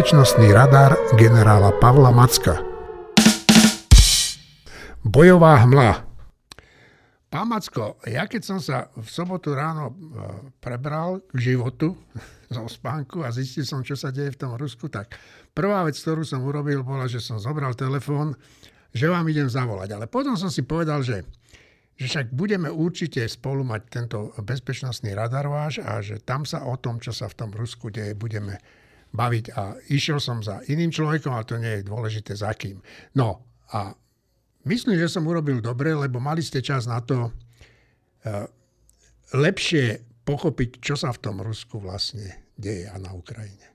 bezpečnostný radar generála Pavla Macka. Bojová hmla. Pán Macko, ja keď som sa v sobotu ráno e, prebral k životu zo spánku a zistil som, čo sa deje v tom Rusku, tak prvá vec, ktorú som urobil, bola, že som zobral telefón, že vám idem zavolať. Ale potom som si povedal, že, že však budeme určite spolu mať tento bezpečnostný radar váš a že tam sa o tom, čo sa v tom Rusku deje, budeme baviť. A išiel som za iným človekom, ale to nie je dôležité za kým. No a myslím, že som urobil dobre, lebo mali ste čas na to uh, lepšie pochopiť, čo sa v tom Rusku vlastne deje a na Ukrajine.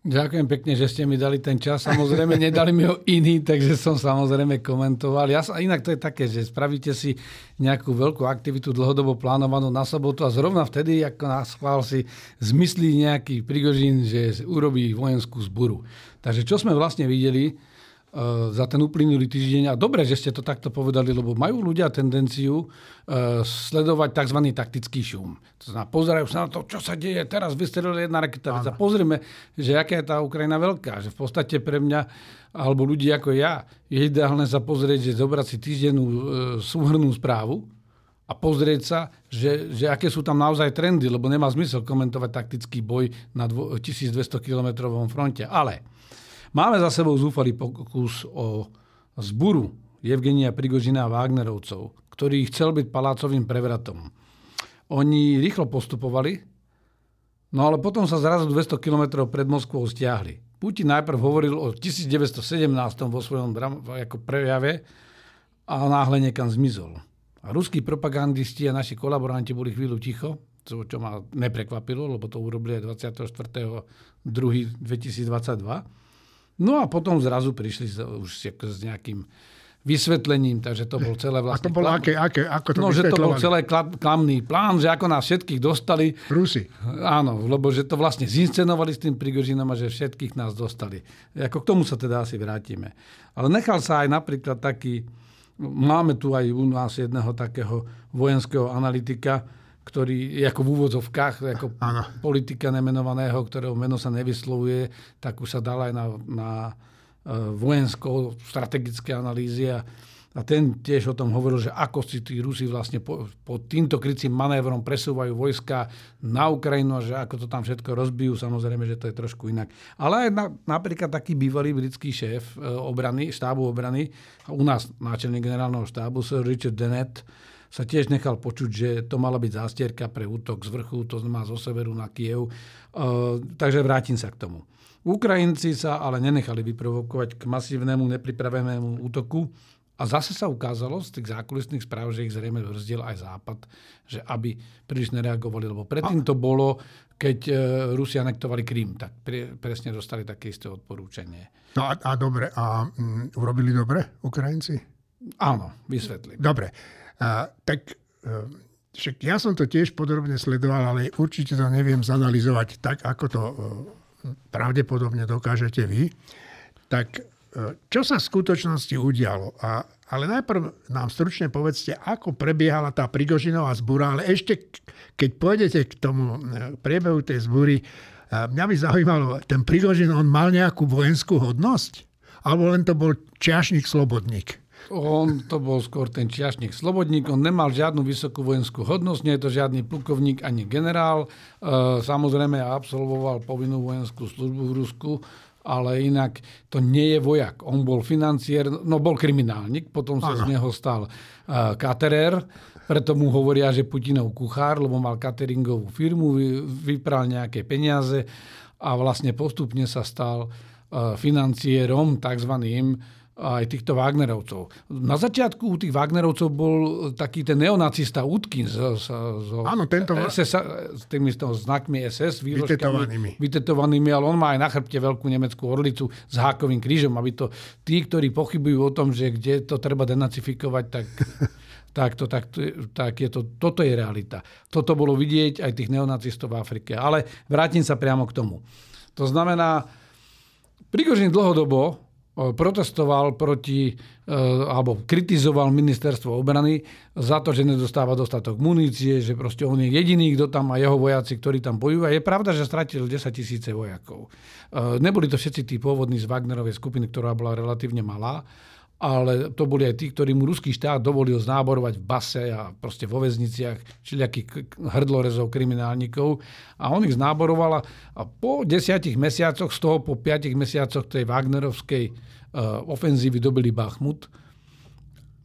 Ďakujem pekne, že ste mi dali ten čas. Samozrejme, nedali mi ho iný, takže som samozrejme komentoval. Ja sa, inak to je také, že spravíte si nejakú veľkú aktivitu dlhodobo plánovanú na sobotu a zrovna vtedy, ako nás chvál si zmyslí nejaký prigožín, že urobí vojenskú zburu. Takže čo sme vlastne videli, za ten uplynulý týždeň. A dobre, že ste to takto povedali, lebo majú ľudia tendenciu uh, sledovať tzv. taktický šum. To znamená, pozerajú sa na to, čo sa deje, teraz vystrelila jedna raketa. A pozrieme, že aká je tá Ukrajina veľká. Že v podstate pre mňa, alebo ľudí ako ja, je ideálne sa pozrieť, že zobrať si týždennú uh, súhrnú správu, a pozrieť sa, že, že aké sú tam naozaj trendy, lebo nemá zmysel komentovať taktický boj na 1200 km fronte. Ale Máme za sebou zúfalý pokus o zburu Evgenia Prigožina a Wagnerovcov, ktorý chcel byť palácovým prevratom. Oni rýchlo postupovali, no ale potom sa zrazu 200 km pred Moskvou stiahli. Putin najprv hovoril o 1917 vo svojom ako prejave a náhle niekam zmizol. A ruskí propagandisti a naši kolaboranti boli chvíľu ticho, čo, ma neprekvapilo, lebo to urobili aj 24.2.2022. No a potom zrazu prišli už s nejakým vysvetlením, takže to bol celé vlastne... A to bolo aké, aké, ako to No, že to bol celé klamný plán, že ako nás všetkých dostali... Rusi. Áno, lebo že to vlastne zinscenovali s tým Prigožinom a že všetkých nás dostali. Ako k tomu sa teda asi vrátime. Ale nechal sa aj napríklad taký... Máme tu aj u nás jedného takého vojenského analytika, ktorý je ako v úvodzovkách, ako ano. politika nemenovaného, ktorého meno sa nevyslovuje, tak už sa dal aj na, na e, vojensko-strategické analýzy a, a ten tiež o tom hovoril, že ako si tí Rusi vlastne po, po týmto krycím manévrom presúvajú vojska na Ukrajinu a že ako to tam všetko rozbijú, samozrejme, že to je trošku inak. Ale aj na, napríklad taký bývalý britský šéf e, obrany, štábu obrany, u nás náčelník generálneho štábu, Sir Richard Dennett, sa tiež nechal počuť, že to mala byť zástierka pre útok z vrchu, to znamená zo severu na Kiev. Uh, takže vrátim sa k tomu. Ukrajinci sa ale nenechali vyprovokovať k masívnemu nepripravenému útoku a zase sa ukázalo z tých zákulisných správ, že ich zrejme vrzdil aj Západ, že aby príliš nereagovali, lebo predtým to bolo, keď uh, Rusi anektovali Krím, tak pre, presne dostali také isté odporúčanie. No a, a dobre, a um, urobili dobre Ukrajinci? Áno, vysvetlím. Dobre. A, tak e, však ja som to tiež podrobne sledoval, ale určite to neviem zanalizovať tak, ako to e, pravdepodobne dokážete vy. Tak e, čo sa v skutočnosti udialo? A, ale najprv nám stručne povedzte, ako prebiehala tá Prigožinová zbúra, ale ešte keď pôjdete k tomu priebehu tej zbúry, mňa by zaujímalo, ten Prigožin, on mal nejakú vojenskú hodnosť? Alebo len to bol čiašník slobodník? On to bol skôr ten čiašník slobodník, on nemal žiadnu vysokú vojenskú hodnosť, nie je to žiadny plukovník ani generál. E, samozrejme absolvoval povinnú vojenskú službu v Rusku, ale inak to nie je vojak. On bol financier, no bol kriminálnik, potom sa ano. z neho stal uh, katerér, preto mu hovoria, že Putinov kuchár, lebo mal cateringovú firmu, vypral nejaké peniaze a vlastne postupne sa stal uh, financierom, takzvaným aj týchto Wagnerovcov. Na začiatku u tých Wagnerovcov bol taký ten neonacista Utkin z, z, z Áno, tento... SS, s tými znakmi SS, vytetovanými. vytetovanými, ale on má aj na chrbte veľkú nemeckú orlicu s hákovým krížom, aby to tí, ktorí pochybujú o tom, že kde to treba denacifikovať, tak tak, to, tak, tak je to, toto je realita. Toto bolo vidieť aj tých neonacistov v Afrike. Ale vrátim sa priamo k tomu. To znamená, Prigožin dlhodobo protestoval proti, alebo kritizoval ministerstvo obrany za to, že nedostáva dostatok munície, že proste on je jediný, kto tam a jeho vojaci, ktorí tam bojujú. Je pravda, že stratil 10 tisíce vojakov. Neboli to všetci tí pôvodní z Wagnerovej skupiny, ktorá bola relatívne malá, ale to boli aj tí, mu ruský štát dovolil znáborovať v base a proste vo väzniciach všelijakých hrdlorezov, kriminálnikov a on ich znáboroval a po desiatich mesiacoch, z toho po piatich mesiacoch tej Wagnerovskej uh, ofenzívy dobili Bachmut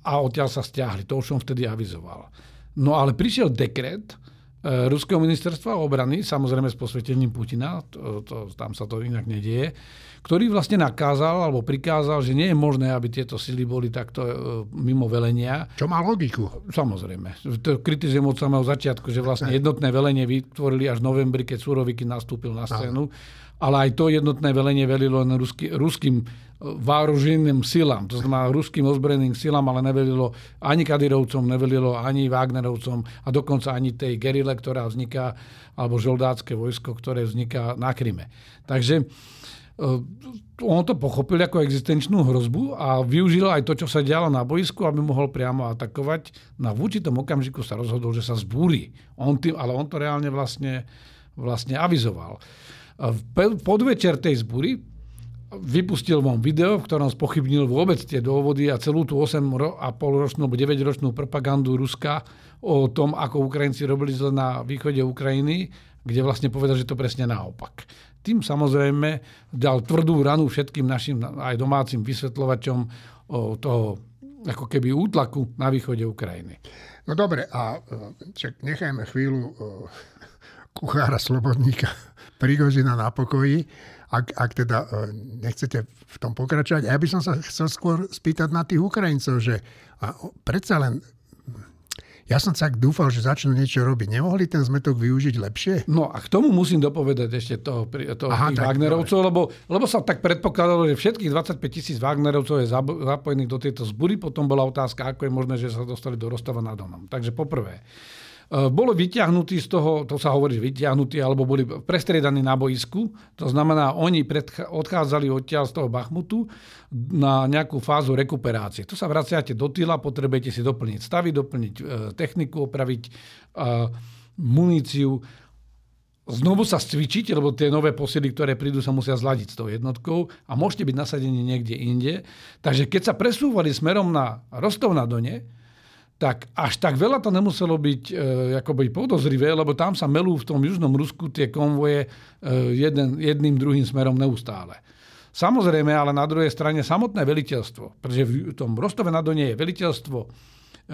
a odtiaľ sa stiahli. To už som vtedy avizoval. No ale prišiel dekret, Ruského ministerstva obrany, samozrejme s posvetením Putina, to, to, tam sa to inak nedieje, ktorý vlastne nakázal alebo prikázal, že nie je možné, aby tieto sily boli takto e, mimo velenia. Čo má logiku. Samozrejme. To kritizujem od samého začiatku, že vlastne jednotné velenie vytvorili až v novembri, keď Suroviky nastúpil na scénu. Ale aj to jednotné velenie velilo len rusky, ruským e, vároženým silám, to znamená ruským ozbrojeným silám, ale nevelilo ani Kadirovcom, nevelilo ani Wagnerovcom a dokonca ani tej gerile, ktorá vzniká, alebo žoldácké vojsko, ktoré vzniká na Kryme. Takže Eh, on to pochopil ako existenčnú hrozbu a využil aj to, čo sa dialo na boisku, aby mohol priamo atakovať. Na v určitom okamžiku sa rozhodol, že sa zbúri. On tým, ale on to reálne vlastne, vlastne avizoval. V podvečer tej zbúry vypustil vám video, v ktorom spochybnil vôbec tie dôvody a celú tú 8,5 ročnú alebo 9 ročnú propagandu Ruska o tom, ako Ukrajinci robili zle na východe Ukrajiny, kde vlastne povedal, že to presne naopak tým samozrejme dal tvrdú ranu všetkým našim aj domácim vysvetľovačom toho ako keby útlaku na východe Ukrajiny. No dobre, a e, čak nechajme chvíľu e, kuchára Slobodníka Prigožina na pokoji, ak, ak teda e, nechcete v tom pokračovať. Ja by som sa chcel skôr spýtať na tých Ukrajincov, že a predsa len ja som tak dúfal, že začnú niečo robiť. Nemohli ten zmetok využiť lepšie? No a k tomu musím dopovedať ešte toho, toho Aha, tých Wagnerovcov, lebo, lebo sa tak predpokladalo, že všetkých 25 tisíc Wagnerovcov je zapojených do tejto zbury. Potom bola otázka, ako je možné, že sa dostali do Rostova na Donom. Takže poprvé, bolo vyťahnutí z toho, to sa hovorí, že vyťahnutí, alebo boli prestriedaní na boisku. To znamená, oni predcha- odchádzali odtiaľ z toho Bachmutu na nejakú fázu rekuperácie. To sa vraciate do týla, potrebujete si doplniť stavy, doplniť e, techniku, opraviť e, muníciu, znovu sa cvičiť, lebo tie nové posily, ktoré prídu, sa musia zladiť s tou jednotkou a môžete byť nasadení niekde inde. Takže keď sa presúvali smerom na Rostov na Done, tak až tak veľa to nemuselo byť e, ako byť podozrivé, lebo tam sa melú v tom južnom Rusku tie konvoje e, jeden, jedným druhým smerom neustále. Samozrejme, ale na druhej strane samotné veliteľstvo, pretože v tom Rostove na Donie je veliteľstvo e,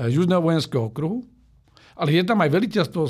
Južného vojenského okruhu, ale je tam aj veliteľstvo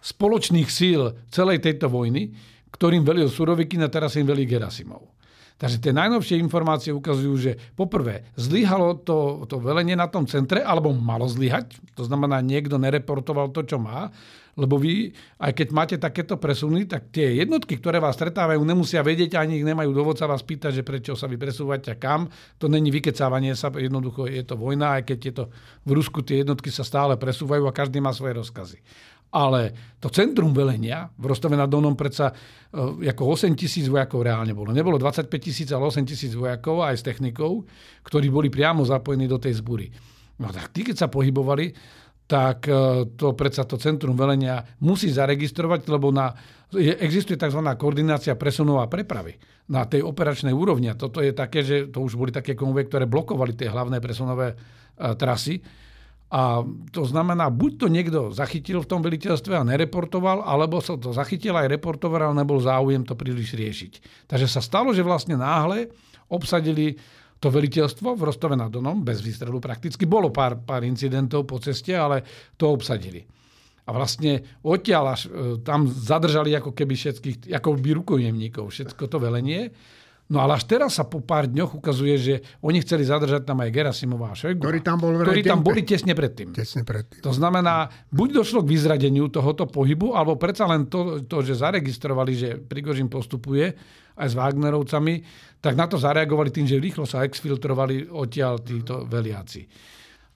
spoločných síl celej tejto vojny, ktorým velil Surovikin a teraz im velí Gerasimov. Takže tie najnovšie informácie ukazujú, že poprvé zlyhalo to, to velenie na tom centre, alebo malo zlyhať. To znamená, niekto nereportoval to, čo má. Lebo vy, aj keď máte takéto presuny, tak tie jednotky, ktoré vás stretávajú, nemusia vedieť, ani ich nemajú dôvod sa vás pýtať, že prečo sa vy presúvate a kam. To není vykecávanie sa, jednoducho je to vojna, aj keď je to v Rusku tie jednotky sa stále presúvajú a každý má svoje rozkazy. Ale to centrum velenia v Rostove nad Donom predsa e, ako 8 tisíc vojakov reálne bolo. Nebolo 25 tisíc, ale 8 tisíc vojakov aj s technikou, ktorí boli priamo zapojení do tej zbury. No tak tí, keď sa pohybovali, tak e, to predsa to centrum velenia musí zaregistrovať, lebo na, existuje tzv. koordinácia presunov a prepravy na tej operačnej úrovni. A toto je také, že to už boli také konvoje, ktoré blokovali tie hlavné presunové uh, trasy a to znamená, buď to niekto zachytil v tom veliteľstve a nereportoval, alebo sa to zachytil aj reportoval, ale nebol záujem to príliš riešiť. Takže sa stalo, že vlastne náhle obsadili to veliteľstvo v Rostove nad Donom, bez výstrelu prakticky. Bolo pár, pár incidentov po ceste, ale to obsadili. A vlastne odtiaľ až e, tam zadržali ako keby všetkých, ako by rukojemníkov, všetko to velenie. No ale až teraz sa po pár dňoch ukazuje, že oni chceli zadržať tam aj Gerasimova a Šojgu, ktorí tam, bol ktorí tam boli tesne predtým. Tesne predtým. To znamená, buď došlo k vyzradeniu tohoto pohybu, alebo predsa len to, to že zaregistrovali, že Prigožin postupuje aj s Wagnerovcami, tak na to zareagovali tým, že rýchlo sa exfiltrovali odtiaľ títo veliaci.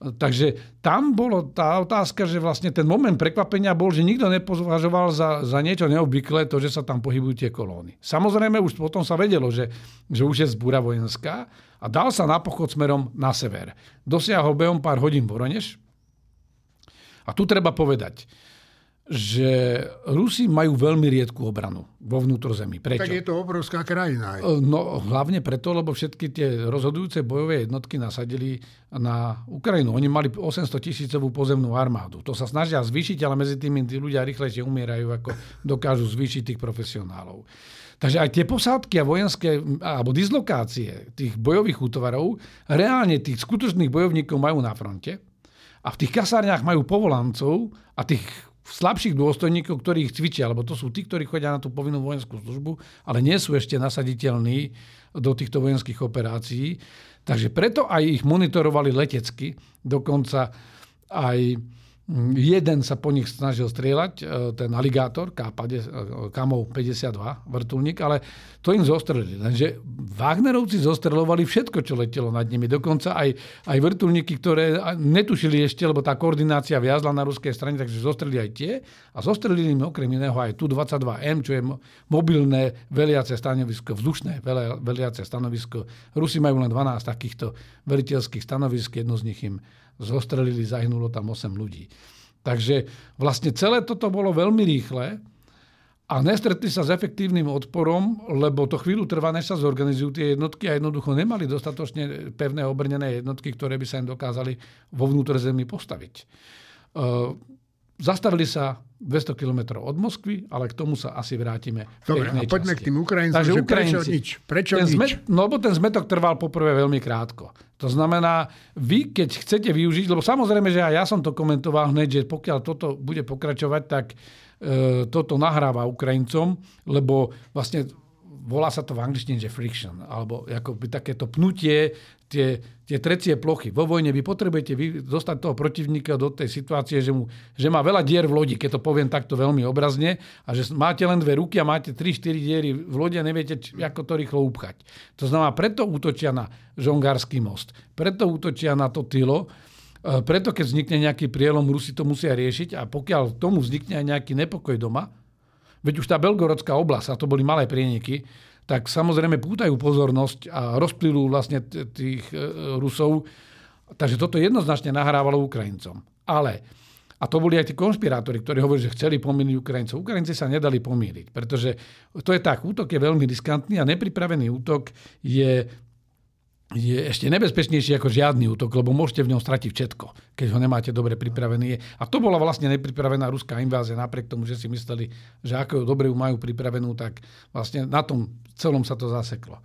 Takže tam bolo tá otázka, že vlastne ten moment prekvapenia bol, že nikto nepovažoval za, za niečo neobvyklé to, že sa tam pohybujú tie kolóny. Samozrejme, už potom sa vedelo, že, že už je zbúra vojenská a dal sa na pochod smerom na sever. Dosiahol behom pár hodín Voroneš. A tu treba povedať, že Rusi majú veľmi riedku obranu vo vnútrozemí. Prečo? Tak je to obrovská krajina. Aj. No hlavne preto, lebo všetky tie rozhodujúce bojové jednotky nasadili na Ukrajinu. Oni mali 800 tisícovú pozemnú armádu. To sa snažia zvýšiť, ale medzi tými tí ľudia rýchlejšie umierajú, ako dokážu zvýšiť tých profesionálov. Takže aj tie posádky a vojenské alebo dislokácie tých bojových útvarov reálne tých skutočných bojovníkov majú na fronte a v tých kasárniach majú povolancov a tých slabších dôstojníkov, ktorí ich cvičia, lebo to sú tí, ktorí chodia na tú povinnú vojenskú službu, ale nie sú ešte nasaditeľní do týchto vojenských operácií. Takže preto aj ich monitorovali letecky, dokonca aj Jeden sa po nich snažil strieľať, e, ten aligátor, Kamov 52, vrtulník, ale to im zostrelili. Lenže Wagnerovci zostrelovali všetko, čo letelo nad nimi. Dokonca aj, aj vrtulníky, ktoré netušili ešte, lebo tá koordinácia viazla na ruskej strane, takže zostrelili aj tie. A zostrelili im okrem iného aj Tu-22M, čo je mobilné veliace stanovisko, vzdušné veliace stanovisko. Rusi majú len 12 takýchto veliteľských stanovisk, jedno z nich im zostrelili, zahynulo tam 8 ľudí. Takže vlastne celé toto bolo veľmi rýchle a nestretli sa s efektívnym odporom, lebo to chvíľu trvá, než sa zorganizujú tie jednotky a jednoducho nemali dostatočne pevné obrnené jednotky, ktoré by sa im dokázali vo zemi postaviť. Zastavili sa 200 km od Moskvy, ale k tomu sa asi vrátime. Dobre, a poďme časti. k tým Ukrajincom, Takže že Ukrajinci, prečo nič? Prečo ten nič? Zmet, no lebo ten zmetok trval poprvé veľmi krátko. To znamená, vy keď chcete využiť, lebo samozrejme, že aj ja som to komentoval hneď, že pokiaľ toto bude pokračovať, tak e, toto nahráva Ukrajincom, lebo vlastne volá sa to v angličtine, že friction, alebo akoby takéto pnutie, tie, tie trecie plochy. Vo vojne vy potrebujete vy dostať toho protivníka do tej situácie, že, mu, že má veľa dier v lodi, keď to poviem takto veľmi obrazne, a že máte len dve ruky a máte 3-4 diery v lodi a neviete, či, ako to rýchlo upchať. To znamená, preto útočia na žongársky most, preto útočia na to tylo, e, preto keď vznikne nejaký prielom, Rusi to musia riešiť a pokiaľ tomu vznikne aj nejaký nepokoj doma, veď už tá Belgorodská oblasť, a to boli malé prieniky, tak samozrejme pútajú pozornosť a rozplýlú vlastne tých e, Rusov. Takže toto jednoznačne nahrávalo Ukrajincom. Ale, a to boli aj tí konspirátori, ktorí hovorili, že chceli pomýliť Ukrajincov. Ukrajinci sa nedali pomýliť, pretože to je tak, útok je veľmi riskantný a nepripravený útok je je ešte nebezpečnejší ako žiadny útok, lebo môžete v ňom stratiť všetko, keď ho nemáte dobre pripravený. A to bola vlastne nepripravená ruská invázia, napriek tomu, že si mysleli, že ako dobre ju majú pripravenú, tak vlastne na tom celom sa to zaseklo.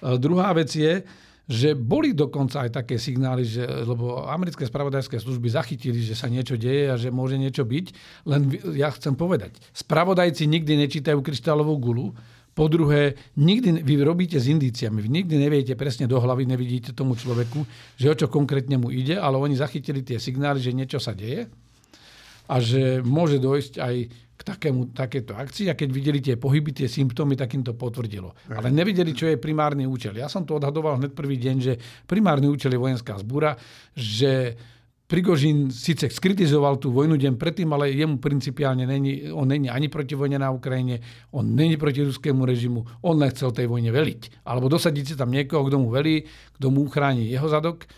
E, druhá vec je, že boli dokonca aj také signály, že, lebo americké spravodajské služby zachytili, že sa niečo deje a že môže niečo byť. Len ja chcem povedať, spravodajci nikdy nečítajú kryštálovú gulu, po druhé, nikdy vy robíte s indíciami. Vy nikdy neviete presne do hlavy, nevidíte tomu človeku, že o čo konkrétne mu ide, ale oni zachytili tie signály, že niečo sa deje a že môže dojsť aj k takému, takéto akcii a keď videli tie pohyby, tie symptómy, tak im to potvrdilo. Ale nevideli, čo je primárny účel. Ja som to odhadoval hneď prvý deň, že primárny účel je vojenská zbúra, že Prigožín síce skritizoval tú vojnu deň predtým, ale jemu principiálne není, on není ani proti vojne na Ukrajine, on není proti ruskému režimu, on nechcel tej vojne veliť. Alebo dosadiť si tam niekoho, kto mu velí, kto mu uchráni jeho zadok.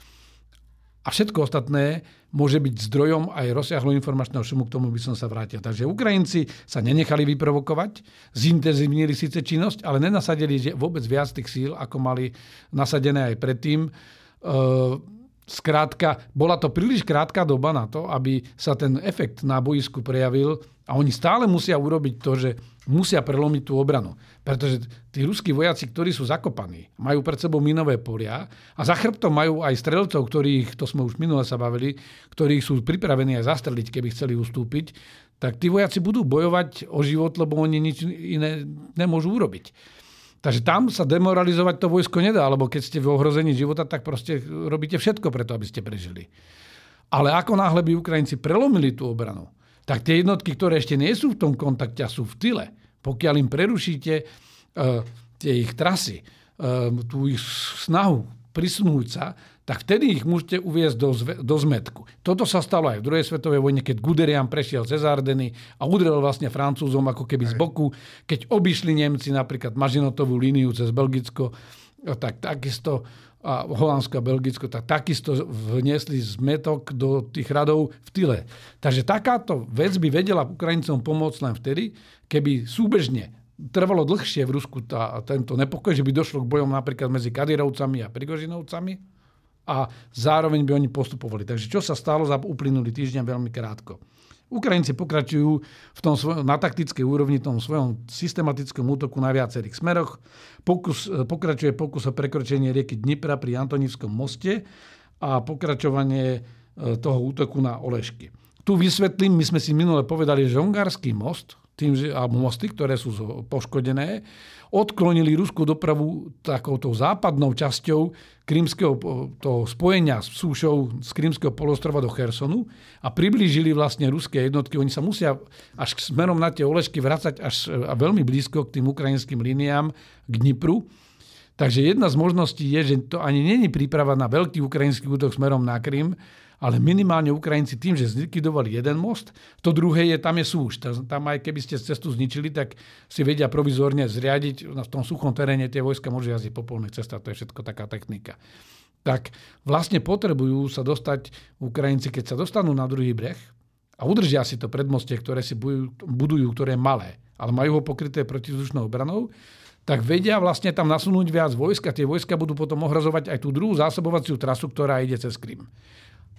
A všetko ostatné môže byť zdrojom aj rozsiahlo informačného šumu, k tomu by som sa vrátil. Takže Ukrajinci sa nenechali vyprovokovať, zintenzívnili síce činnosť, ale nenasadili vôbec viac tých síl, ako mali nasadené aj predtým. Uh, Skrátka, bola to príliš krátka doba na to, aby sa ten efekt na boisku prejavil a oni stále musia urobiť to, že musia prelomiť tú obranu. Pretože tí ruskí vojaci, ktorí sú zakopaní, majú pred sebou minové polia a za chrbtom majú aj strelcov, ktorých, to sme už minule sa bavili, ktorí sú pripravení aj zastreliť, keby chceli ustúpiť, tak tí vojaci budú bojovať o život, lebo oni nič iné nemôžu urobiť. Takže tam sa demoralizovať to vojsko nedá, lebo keď ste v ohrození života, tak proste robíte všetko preto, aby ste prežili. Ale ako náhle by Ukrajinci prelomili tú obranu, tak tie jednotky, ktoré ešte nie sú v tom kontakte a sú v tyle, pokiaľ im prerušíte uh, tie ich trasy, uh, tú ich snahu prisunúť sa, tak vtedy ich môžete uviezť do, zve, do zmetku. Toto sa stalo aj v druhej svetovej vojne, keď Guderian prešiel cez Ardeny a udrel vlastne Francúzom ako keby z boku. Keď obišli Nemci napríklad Mažinotovú líniu cez Belgicko, tak takisto a Holandsko a Belgicko, tak takisto vniesli zmetok do tých radov v tyle. Takže takáto vec by vedela Ukrajincom pomôcť len vtedy, keby súbežne trvalo dlhšie v Rusku tá, tento nepokoj, že by došlo k bojom napríklad medzi Kadirovcami a Prigožinovcami a zároveň by oni postupovali. Takže čo sa stalo za uplynulý týždeň veľmi krátko. Ukrajinci pokračujú v tom svojom, na taktickej úrovni tom svojom systematickom útoku na viacerých smeroch. Pokus, e, pokračuje pokus o prekročenie rieky Dnipra pri Antonivskom moste a pokračovanie e, toho útoku na Olešky. Tu vysvetlím, my sme si minule povedali, že Ungarský most, tým, že, alebo mosty, ktoré sú poškodené, odklonili ruskú dopravu takouto západnou časťou krímskeho toho spojenia s súšou z Krímskeho polostrova do Chersonu a priblížili vlastne ruské jednotky. Oni sa musia až smerom na tie Olešky vrácať až a veľmi blízko k tým ukrajinským líniám, k Dnipru. Takže jedna z možností je, že to ani není príprava na veľký ukrajinský útok smerom na Krym, ale minimálne Ukrajinci tým, že zlikvidovali jeden most, to druhé je, tam je súš. Tam aj keby ste cestu zničili, tak si vedia provizorne zriadiť v tom suchom teréne tie vojska môžu jazdiť po polných cestách. To je všetko taká technika. Tak vlastne potrebujú sa dostať Ukrajinci, keď sa dostanú na druhý breh a udržia si to predmostie, ktoré si budujú, ktoré je malé, ale majú ho pokryté protizdušnou obranou, tak vedia vlastne tam nasunúť viac vojska. Tie vojska budú potom ohrozovať aj tú druhú zásobovaciu trasu, ktorá ide cez Krym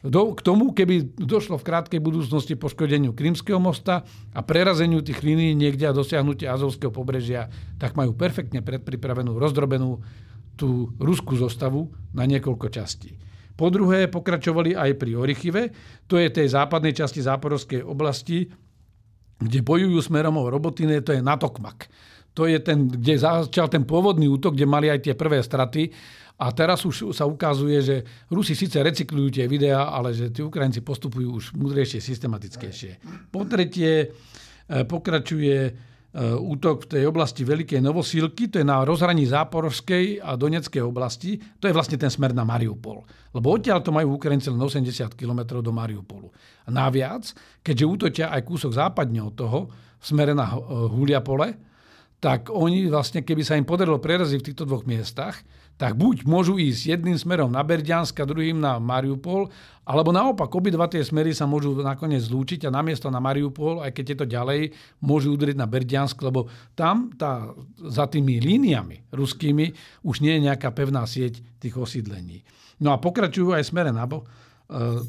do, k tomu, keby došlo v krátkej budúcnosti poškodeniu Krymského mosta a prerazeniu tých línií niekde a dosiahnutie Azovského pobrežia, tak majú perfektne predpripravenú, rozdrobenú tú ruskú zostavu na niekoľko častí. Po druhé, pokračovali aj pri Orichive, to je tej západnej časti záporovskej oblasti, kde bojujú smerom o Robotine, to je Natokmak. To je ten, kde začal ten pôvodný útok, kde mali aj tie prvé straty a teraz už sa ukazuje, že Rusi síce recyklujú tie videá, ale že tí Ukrajinci postupujú už múdrejšie, systematickejšie. Po tretie, e, pokračuje e, útok v tej oblasti Veľkej Novosílky, to je na rozhraní Záporovskej a Doneckej oblasti, to je vlastne ten smer na Mariupol. Lebo odtiaľ to majú Ukrajinci len 80 km do Mariupolu. A naviac, keďže útočia aj kúsok západne od toho, v smere na Huliapole, tak oni vlastne, keby sa im podarilo preraziť v týchto dvoch miestach, tak buď môžu ísť jedným smerom na Berďansk a druhým na Mariupol, alebo naopak, obidva tie smery sa môžu nakoniec zlúčiť a namiesto na Mariupol, aj keď je to ďalej, môžu udrieť na Berďansk, lebo tam tá, za tými líniami ruskými už nie je nejaká pevná sieť tých osídlení. No a pokračujú aj smere na bo, uh,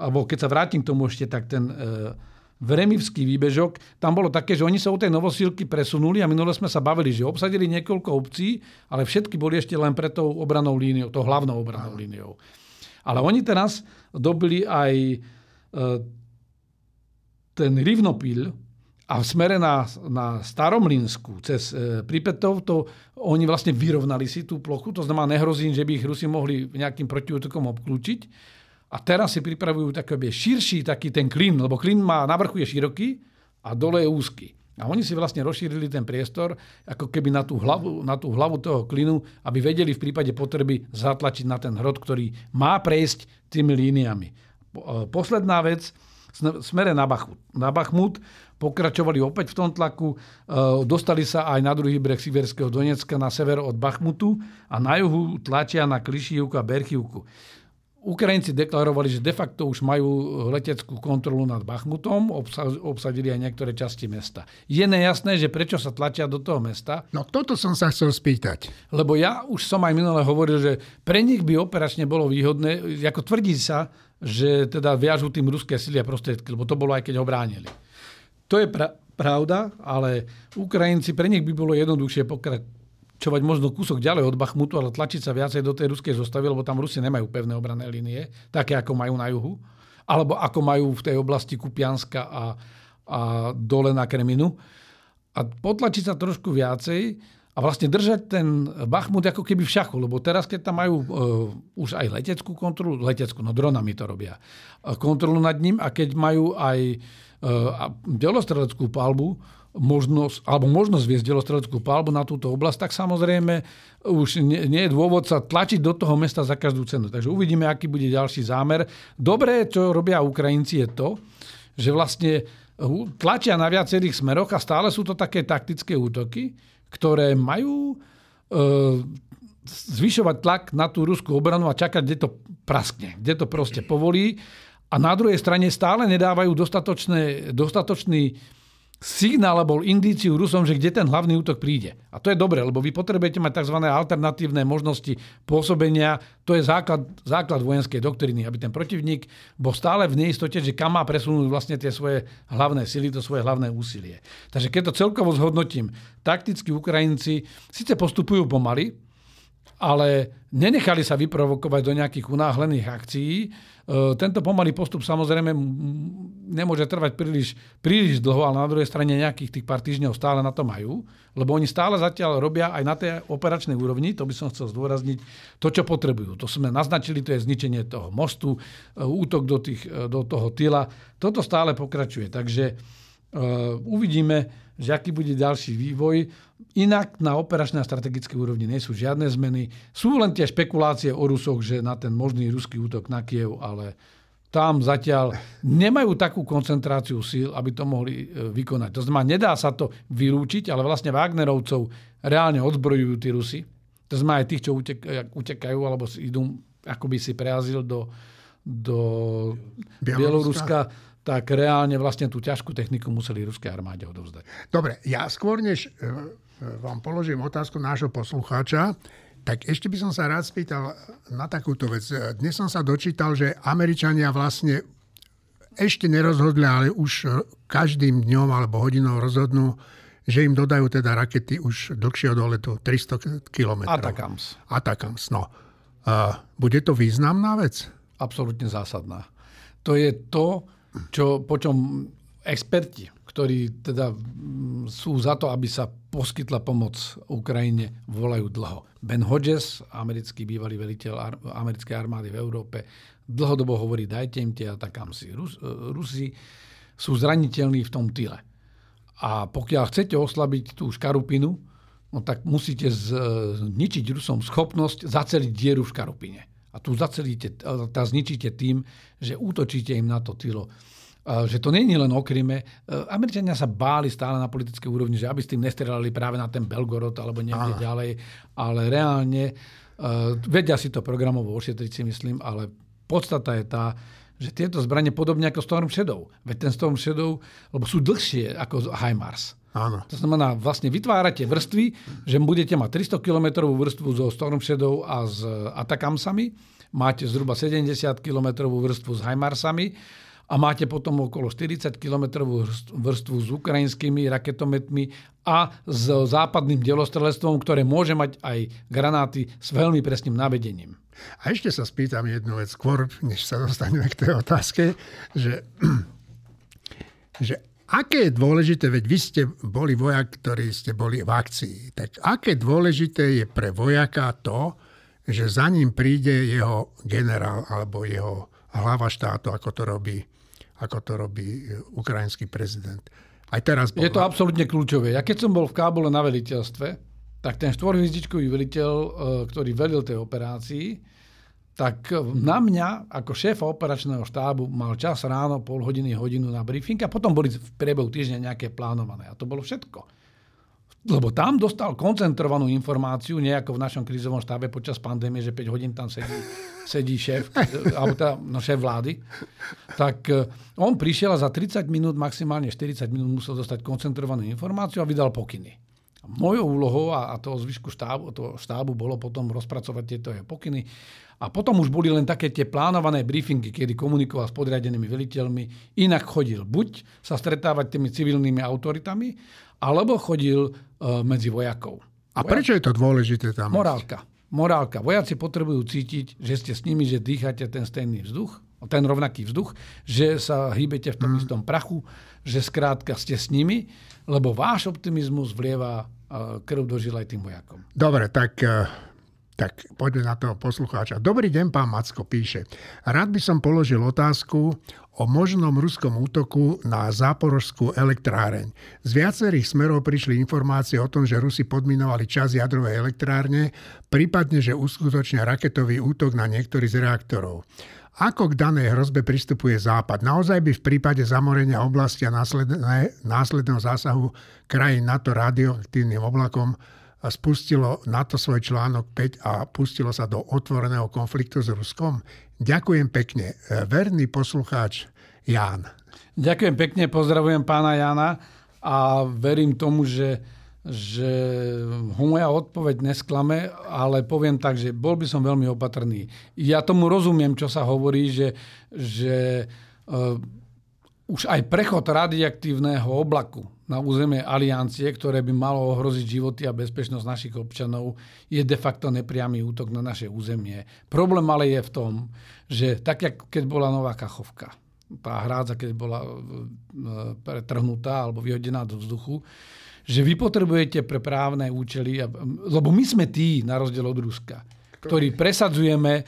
alebo keď sa vrátim k tomu ešte, tak ten uh, Vremivský výbežok, tam bolo také, že oni sa od tej novosílky presunuli a minule sme sa bavili, že obsadili niekoľko obcí, ale všetky boli ešte len pre tou obranou líniou, tou hlavnou obranou líniou. Ale oni teraz dobili aj e, ten Rivnopil a v smere na, na Staromlinsku cez e, Pripetov, to oni vlastne vyrovnali si tú plochu, to znamená nehrozí, že by ich Rusi mohli nejakým protiútokom obklúčiť. A teraz si pripravujú taký širší taký ten klin, lebo klin má, na vrchu je široký a dole je úzky. A oni si vlastne rozšírili ten priestor, ako keby na tú, hlavu, na tú hlavu toho klinu, aby vedeli v prípade potreby zatlačiť na ten hrod, ktorý má prejsť tými líniami. E, posledná vec, smere na Bachmut. Na Bachmut pokračovali opäť v tom tlaku, e, dostali sa aj na druhý breh Siverského Donecka na sever od Bachmutu a na juhu tlačia na Klišivku a Berchivku. Ukrajinci deklarovali, že de facto už majú leteckú kontrolu nad Bachmutom, obsadili aj niektoré časti mesta. Je nejasné, že prečo sa tlačia do toho mesta. No toto som sa chcel spýtať. Lebo ja už som aj minule hovoril, že pre nich by operačne bolo výhodné, ako tvrdí sa, že teda viažú tým ruské sily a prostriedky, lebo to bolo aj keď ho bránili. To je pra- pravda, ale Ukrajinci, pre nich by bolo jednoduchšie pokračovať čovať možno kúsok ďalej od Bachmutu, ale tlačiť sa viacej do tej ruskej zostavy, lebo tam Rusi nemajú pevné obrané línie, také ako majú na juhu, alebo ako majú v tej oblasti Kupianska a, a dole na Kreminu. A potlačiť sa trošku viacej a vlastne držať ten Bachmut ako keby v šachu, lebo teraz, keď tam majú uh, už aj leteckú kontrolu, leteckú, no dronami to robia, kontrolu nad ním a keď majú aj uh, delostreleckú palbu, možnosť, alebo možnosť viesť delostreleckú palbu na túto oblasť, tak samozrejme už nie, nie je dôvod sa tlačiť do toho mesta za každú cenu. Takže uvidíme, aký bude ďalší zámer. Dobré, čo robia Ukrajinci, je to, že vlastne tlačia na viacerých smeroch a stále sú to také taktické útoky, ktoré majú e, zvyšovať tlak na tú ruskú obranu a čakať, kde to praskne, kde to proste povolí. A na druhej strane stále nedávajú dostatočné, dostatočný signál alebo indíciu Rusom, že kde ten hlavný útok príde. A to je dobre, lebo vy potrebujete mať tzv. alternatívne možnosti pôsobenia. To je základ, základ vojenskej doktriny, aby ten protivník bol stále v neistote, že kam má presunúť vlastne tie svoje hlavné sily, to svoje hlavné úsilie. Takže keď to celkovo zhodnotím, takticky Ukrajinci síce postupujú pomaly, ale nenechali sa vyprovokovať do nejakých unáhlených akcií. E, tento pomalý postup samozrejme nemôže trvať príliš, príliš dlho, ale na druhej strane nejakých tých pár týždňov stále na to majú, lebo oni stále zatiaľ robia aj na tej operačnej úrovni, to by som chcel zdôrazniť, to, čo potrebujú. To sme naznačili, to je zničenie toho mostu, e, útok do, tých, e, do toho tyla. Toto stále pokračuje, takže uvidíme, že aký bude ďalší vývoj. Inak na operačnej a strategickej úrovni nie sú žiadne zmeny. Sú len tie špekulácie o Rusoch, že na ten možný ruský útok na Kiev, ale tam zatiaľ nemajú takú koncentráciu síl, aby to mohli e, vykonať. To znamená, nedá sa to vylúčiť, ale vlastne Wagnerovcov reálne odzbrojujú tí Rusi. To znamená aj tých, čo utekajú alebo idú akoby si preazil do, do Bieloruska. Bieloruska tak reálne vlastne tú ťažkú techniku museli ruské armáde odovzdať. Dobre, ja skôr než e, vám položím otázku nášho poslucháča, tak ešte by som sa rád spýtal na takúto vec. Dnes som sa dočítal, že Američania vlastne ešte nerozhodli, ale už každým dňom alebo hodinou rozhodnú, že im dodajú teda rakety už dlhšieho doletu 300 km. Atakams. Atakams, no. A bude to významná vec? Absolutne zásadná. To je to, čo, po čom experti, ktorí teda mm, sú za to, aby sa poskytla pomoc Ukrajine, volajú dlho. Ben Hodges, americký bývalý veliteľ ar- americkej armády v Európe, dlhodobo hovorí, dajte im tie atakám si. Rus- e, Rusi sú zraniteľní v tom tyle. A pokiaľ chcete oslabiť tú škarupinu, no tak musíte zničiť Rusom schopnosť zaceliť dieru v škarupine. A tu tá zničíte tým, že útočíte im na to tylo že to není len o Kryme. E, Američania sa báli stále na politickej úrovni, že aby s tým nestrelali práve na ten Belgorod alebo niekde Aha. ďalej, ale reálne uh, vedia si to programovo ošetriť, si myslím, ale podstata je tá, že tieto zbranie podobne ako Storm Shadow. Veď ten Storm Shadow, lebo sú dlhšie ako HIMARS. Áno. To znamená, vlastne vytvárate vrstvy, že budete mať 300 km vrstvu so Storm Shadow a s Atakamsami, máte zhruba 70 km vrstvu s HIMARSami a máte potom okolo 40 km vrstvu s ukrajinskými raketometmi a s západným delostrelectvom, ktoré môže mať aj granáty s veľmi presným navedením. A ešte sa spýtam jednu vec skôr, než sa dostaneme k tej otázke, že, že aké je dôležité, veď vy ste boli vojak, ktorí ste boli v akcii, tak aké dôležité je pre vojaka to, že za ním príde jeho generál alebo jeho hlava štátu, ako to robí ako to robí ukrajinský prezident. Aj teraz bol... Je to absolútne kľúčové. Ja keď som bol v Kábule na veliteľstve, tak ten štvorhvizdičkový veliteľ, e, ktorý velil tej operácii, tak na mňa ako šéfa operačného štábu mal čas ráno, pol hodiny, hodinu na briefing a potom boli v priebehu týždňa nejaké plánované. A to bolo všetko. Lebo tam dostal koncentrovanú informáciu, nie ako v našom krízovom štábe počas pandémie, že 5 hodín tam sedí, sedí šéf, alebo tá, no šéf vlády. Tak eh, on prišiel a za 30 minút, maximálne 40 minút musel dostať koncentrovanú informáciu a vydal pokyny. Mojou úlohou a, a toho zvyšku štábu, toho štábu bolo potom rozpracovať tieto jeho pokyny. A potom už boli len také tie plánované briefingy, kedy komunikoval s podriadenými veliteľmi. Inak chodil buď sa stretávať tými civilnými autoritami, alebo chodil uh, medzi vojakov. A Vojak... prečo je to dôležité tam? Morálka. Morálka. Vojaci potrebujú cítiť, že ste s nimi, že dýchate ten stejný vzduch, ten rovnaký vzduch, že sa hýbete v tom mm. istom prachu, že skrátka ste s nimi, lebo váš optimizmus vlieva uh, krv do žil aj tým vojakom. Dobre, tak uh... Tak poďme na toho poslucháča. Dobrý deň, pán Macko píše. Rád by som položil otázku o možnom ruskom útoku na záporožskú elektráreň. Z viacerých smerov prišli informácie o tom, že Rusi podminovali čas jadrovej elektrárne, prípadne, že uskutočnia raketový útok na niektorý z reaktorov. Ako k danej hrozbe pristupuje Západ? Naozaj by v prípade zamorenia oblasti a následného zásahu krajín NATO radioaktívnym oblakom spustilo NATO svoj článok 5 a pustilo sa do otvoreného konfliktu s Ruskom? Ďakujem pekne. Verný poslucháč Ján. Ďakujem pekne, pozdravujem pána Jana a verím tomu, že, že moja odpoveď nesklame, ale poviem tak, že bol by som veľmi opatrný. Ja tomu rozumiem, čo sa hovorí, že, že uh, už aj prechod radioaktívneho oblaku na územie aliancie, ktoré by malo ohroziť životy a bezpečnosť našich občanov, je de facto nepriamy útok na naše územie. Problém ale je v tom, že tak, jak keď bola Nová Kachovka, tá hrádza, keď bola e, pretrhnutá alebo vyhodená do vzduchu, že vy potrebujete pre právne účely, lebo my sme tí, na rozdiel od Ruska, ktorí presadzujeme, e,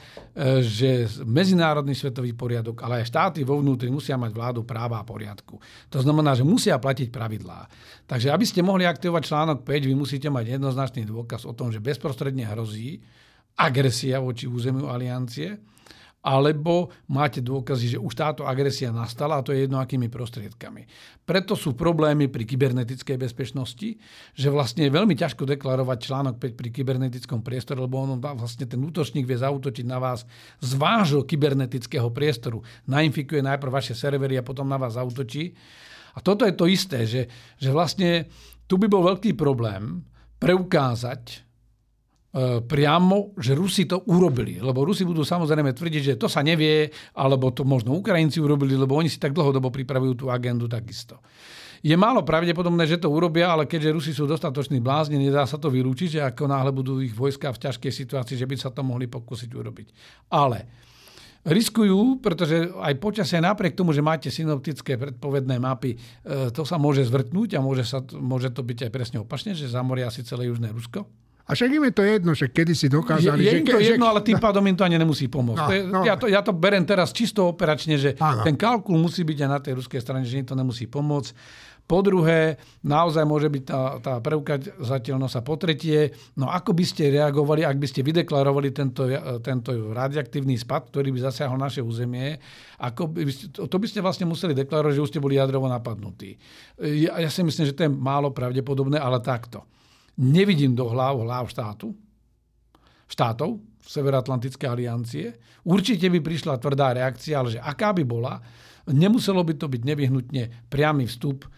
že medzinárodný svetový poriadok, ale aj štáty vo vnútri musia mať vládu práva a poriadku. To znamená, že musia platiť pravidlá. Takže aby ste mohli aktivovať článok 5, vy musíte mať jednoznačný dôkaz o tom, že bezprostredne hrozí agresia voči územiu aliancie alebo máte dôkazy, že už táto agresia nastala a to je jedno akými prostriedkami. Preto sú problémy pri kybernetickej bezpečnosti, že vlastne je veľmi ťažko deklarovať článok 5 pri kybernetickom priestore, lebo on vlastne ten útočník vie zautočiť na vás z vášho kybernetického priestoru. Nainfikuje najprv vaše servery a potom na vás zautočí. A toto je to isté, že, že vlastne tu by bol veľký problém preukázať priamo, že Rusi to urobili. Lebo Rusi budú samozrejme tvrdiť, že to sa nevie, alebo to možno Ukrajinci urobili, lebo oni si tak dlhodobo pripravujú tú agendu takisto. Je málo pravdepodobné, že to urobia, ale keďže Rusi sú dostatoční blázni, nedá sa to vylúčiť, že ako náhle budú ich vojska v ťažkej situácii, že by sa to mohli pokúsiť urobiť. Ale riskujú, pretože aj počasie napriek tomu, že máte synoptické predpovedné mapy, e, to sa môže zvrtnúť a môže, sa, môže to byť aj presne opačne, že zamoria si celé južné Rusko a však im je to jedno, že kedy si dokázali... Je, je im to že, jedno, ale tým pádom im to ani nemusí pomôcť. No, to je, no. ja, to, ja to berem teraz čisto operačne, že ano. ten kalkul musí byť aj na tej ruskej strane, že im to nemusí pomôcť. Po druhé, naozaj môže byť tá, tá preukazateľnosť. A po tretie, no ako by ste reagovali, ak by ste vydeklarovali tento, tento radioaktívny spad, ktorý by zasiahol naše územie, ako by ste, to by ste vlastne museli deklarovať, že už ste boli jadrovo napadnutí. Ja, ja si myslím, že to je málo pravdepodobné, ale takto nevidím do hlav hlav štátu, štátov Severoatlantické aliancie. Určite by prišla tvrdá reakcia, ale že aká by bola, nemuselo by to byť nevyhnutne priamy vstup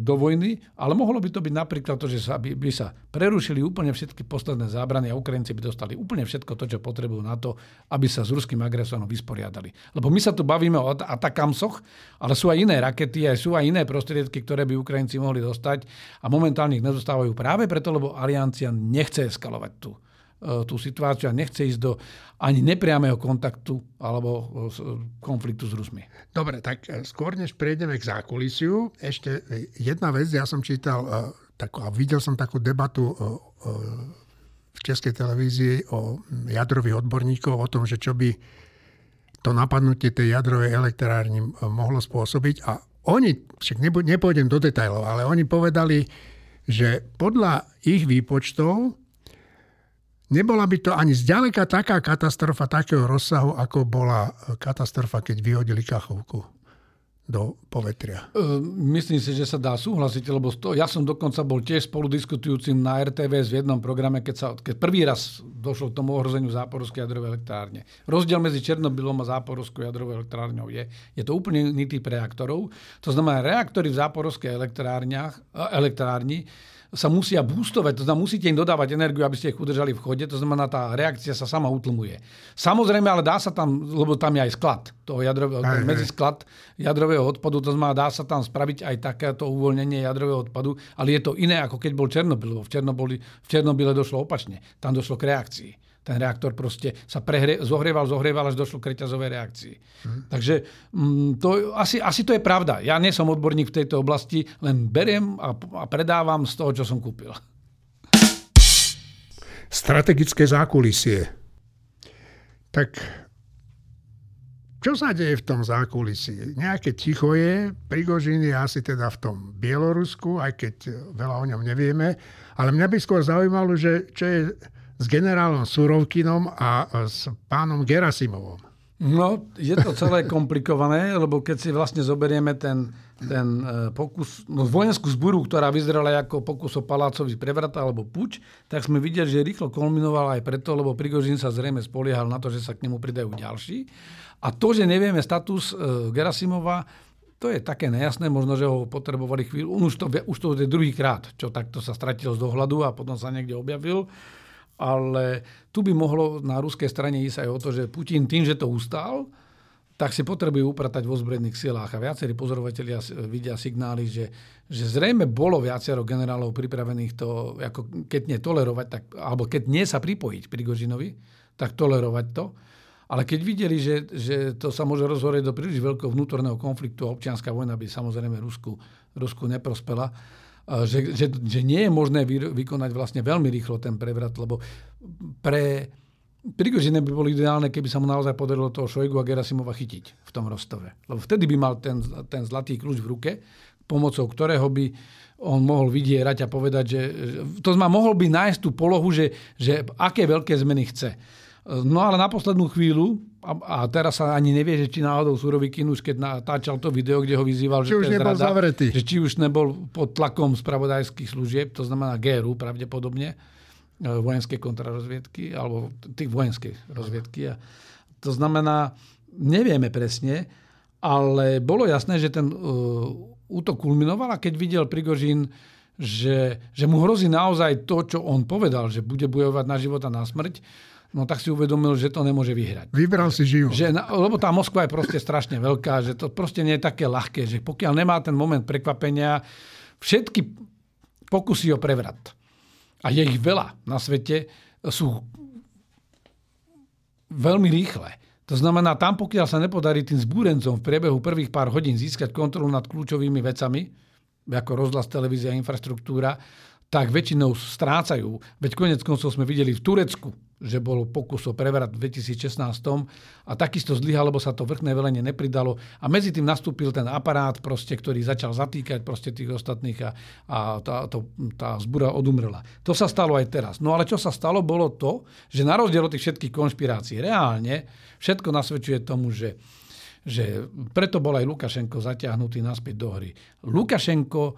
do vojny, ale mohlo by to byť napríklad to, že sa, by, by sa prerušili úplne všetky posledné zábrany a Ukrajinci by dostali úplne všetko to, čo potrebujú na to, aby sa s ruským agresorom vysporiadali. Lebo my sa tu bavíme o atakamsoch, ale sú aj iné rakety, aj sú aj iné prostriedky, ktoré by Ukrajinci mohli dostať a momentálne ich nedostávajú práve preto, lebo aliancia nechce eskalovať tú E, tú situáciu a nechce ísť do ani nepriamého kontaktu alebo e, konfliktu s Rusmi. Dobre, tak skôr než prejdeme k zákulisiu, ešte jedna vec, ja som čítal takú, a videl som takú debatu v Českej televízii o jadrových odborníkov, o tom, že čo by to napadnutie tej jadrovej elektrárny mohlo spôsobiť. A oni, však nepôjdem do detajlov, ale oni povedali, že podľa ich výpočtov Nebola by to ani zďaleka taká katastrofa takého rozsahu, ako bola katastrofa, keď vyhodili Kachovku do povetria. Myslím si, že sa dá súhlasiť, lebo to, ja som dokonca bol tiež spoludiskutujúcim na RTVS v jednom programe, keď, sa, keď prvý raz došlo k tomu ohrozeniu záporovskej jadrovej elektrárne. Rozdiel medzi Černobylom a záporovskou jadrovou elektrárňou je, je to úplne iný typ reaktorov. To znamená, reaktory v záporovskej elektrárni sa musia boostovať, to znamená, musíte im dodávať energiu, aby ste ich udržali v chode, to znamená, tá reakcia sa sama utlmuje. Samozrejme, ale dá sa tam, lebo tam je aj sklad, toho jadrového, aj, medzi sklad jadrového odpadu, to znamená, dá sa tam spraviť aj takéto uvoľnenie jadrového odpadu, ale je to iné, ako keď bol Černobyl, lebo v v Černobyle došlo opačne, tam došlo k reakcii ten reaktor proste sa prehre, zohrieval, zohrieval, až došlo k reťazovej reakcii. Hmm. Takže mm, to, asi, asi to je pravda. Ja nie som odborník v tejto oblasti, len beriem a, a predávam z toho, čo som kúpil. Strategické zákulisie. Tak čo sa deje v tom zákulisí? Nejaké ticho je, Prigožin je asi teda v tom Bielorusku, aj keď veľa o ňom nevieme, ale mňa by skôr zaujímalo, že čo je s generálom Surovkinom a s pánom Gerasimovom. No, je to celé komplikované, lebo keď si vlastne zoberieme ten, ten e, pokus, no vojenskú zburu, ktorá vyzerala ako pokus o palácový prevrat alebo puč, tak sme videli, že rýchlo kulminoval aj preto, lebo Prigožin sa zrejme spoliehal na to, že sa k nemu pridajú ďalší. A to, že nevieme status e, Gerasimova, to je také nejasné, možno, že ho potrebovali chvíľu. Už to, už to je druhý krát, čo takto sa stratilo z dohľadu a potom sa niekde objavil ale tu by mohlo na ruskej strane ísť aj o to, že Putin tým, že to ustál, tak si potrebujú upratať vo zbrojných silách. A viacerí pozorovatelia vidia signály, že, že zrejme bolo viacero generálov pripravených to, ako keď nie tolerovať, tak, alebo keď nie sa pripojiť Prigožinovi, tak tolerovať to. Ale keď videli, že, že to sa môže rozhorieť do príliš veľkého vnútorného konfliktu a občianská vojna by samozrejme Rusku, Rusku neprospela, že, že, že nie je možné vy, vykonať vlastne veľmi rýchlo ten prevrat, lebo pre Prigožine by bolo ideálne, keby sa mu naozaj podarilo toho Šojgu a Gerasimova chytiť v tom Rostove. Lebo vtedy by mal ten, ten zlatý kľúč v ruke, pomocou ktorého by on mohol vydierať a povedať, že to znamená, mohol by nájsť tú polohu, že, že aké veľké zmeny chce. No ale na poslednú chvíľu, a, a teraz sa ani nevie, že či náhodou Surovikin už keď natáčal to video, kde ho vyzýval, či že, už nebol zrada, zavretý. že či už nebol pod tlakom spravodajských služieb, to znamená GRU pravdepodobne, e, vojenskej kontrarozviedky, alebo tých vojenskej rozviedky. A to znamená, nevieme presne, ale bolo jasné, že ten uh, útok kulminoval a keď videl Prigožín, že, že mu hrozí naozaj to, čo on povedal, že bude bojovať na život a na smrť, no tak si uvedomil, že to nemôže vyhrať. Vybral si život. Že, lebo tá Moskva je proste strašne veľká, že to proste nie je také ľahké, že pokiaľ nemá ten moment prekvapenia, všetky pokusy o prevrat, a je ich veľa na svete, sú veľmi rýchle. To znamená, tam pokiaľ sa nepodarí tým zbúrencom v priebehu prvých pár hodín získať kontrolu nad kľúčovými vecami, ako rozhlas, televízia, infraštruktúra, tak väčšinou strácajú. Veď konec koncov sme videli v Turecku, že bol pokus o prevrat v 2016 a takisto zlyhal, lebo sa to vrchné velenie nepridalo a medzi tým nastúpil ten aparát, proste, ktorý začal zatýkať proste tých ostatných a, a tá, to, tá zbura odumrela. To sa stalo aj teraz. No ale čo sa stalo, bolo to, že na rozdiel od tých všetkých konšpirácií, reálne všetko nasvedčuje tomu, že že preto bol aj Lukašenko zatiahnutý naspäť do hry. Lukašenko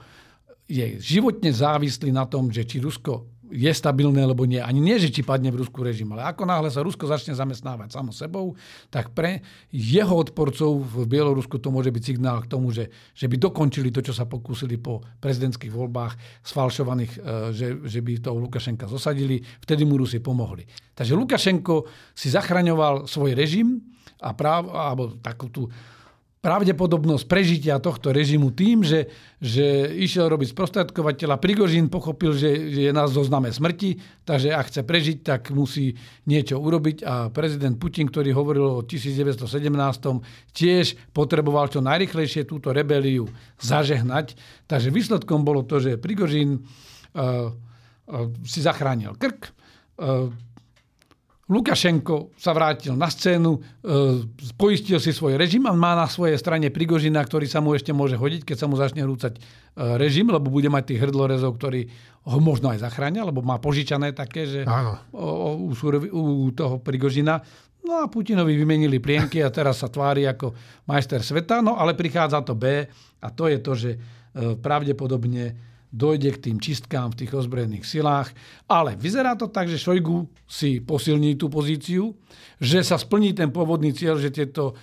je životne závislý na tom, že či Rusko je stabilné alebo nie. Ani nie, že či padne v Rusku režim, ale ako náhle sa Rusko začne zamestnávať samo sebou, tak pre jeho odporcov v Bielorusku to môže byť signál k tomu, že, že by dokončili to, čo sa pokúsili po prezidentských voľbách sfalšovaných, e, že, že by toho Lukašenka zosadili. Vtedy mu Rusi pomohli. Takže Lukašenko si zachraňoval svoj režim a práv, alebo takú tú pravdepodobnosť prežitia tohto režimu tým, že, že išiel robiť sprostredkovateľa. Prigožín pochopil, že je na zozname smrti, takže ak chce prežiť, tak musí niečo urobiť a prezident Putin, ktorý hovoril o 1917, tiež potreboval čo najrychlejšie túto rebeliu zažehnať. Takže výsledkom bolo to, že Prigožín uh, uh, si zachránil krk, uh, Lukašenko sa vrátil na scénu, e, poistil si svoj režim a má na svojej strane Prigožina, ktorý sa mu ešte môže hodiť, keď sa mu začne rúcať e, režim, lebo bude mať tých hrdlorezov, ktorí ho možno aj zachránia, lebo má požičané také, že o, o, u, u toho Prigožina. No a Putinovi vymenili plienky a teraz sa tvári ako majster sveta, no ale prichádza to B a to je to, že e, pravdepodobne dojde k tým čistkám v tých ozbrojených silách. Ale vyzerá to tak, že Šojgu si posilní tú pozíciu, že sa splní ten pôvodný cieľ, že tieto uh,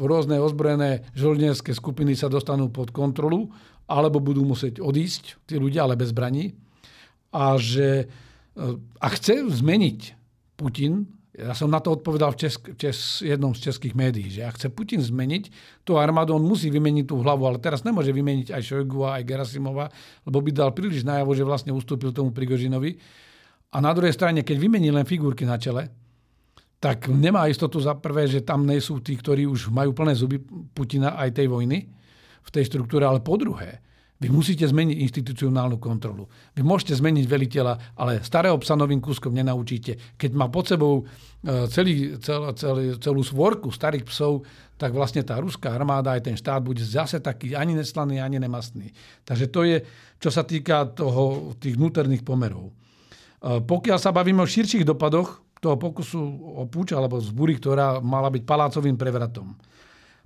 rôzne ozbrojené žoldnerské skupiny sa dostanú pod kontrolu, alebo budú musieť odísť, tí ľudia, ale bez zbraní. A že uh, a chce zmeniť Putin ja som na to odpovedal v česk, čes, jednom z českých médií, že ak chce Putin zmeniť tú armádu, on musí vymeniť tú hlavu, ale teraz nemôže vymeniť aj Šojgua, aj Gerasimova, lebo by dal príliš najavo, že vlastne ustúpil tomu Prigožinovi. A na druhej strane, keď vymení len figurky na čele, tak nemá istotu za prvé, že tam nie sú tí, ktorí už majú plné zuby Putina aj tej vojny v tej štruktúre, ale po druhé, Vy musíte zmeniť inštitucionálnu kontrolu. Vy môžete zmeniť veliteľa, ale starého psa novým kúskom nenaučíte. Keď má pod sebou e, celý, cel, cel, celú svorku starých psov, tak vlastne tá ruská armáda aj ten štát bude zase taký ani neslaný, ani nemastný. Takže to je, čo sa týka toho, tých vnútorných pomerov. E, pokiaľ sa bavíme o širších dopadoch toho pokusu o púč alebo zbúry, ktorá mala byť palácovým prevratom.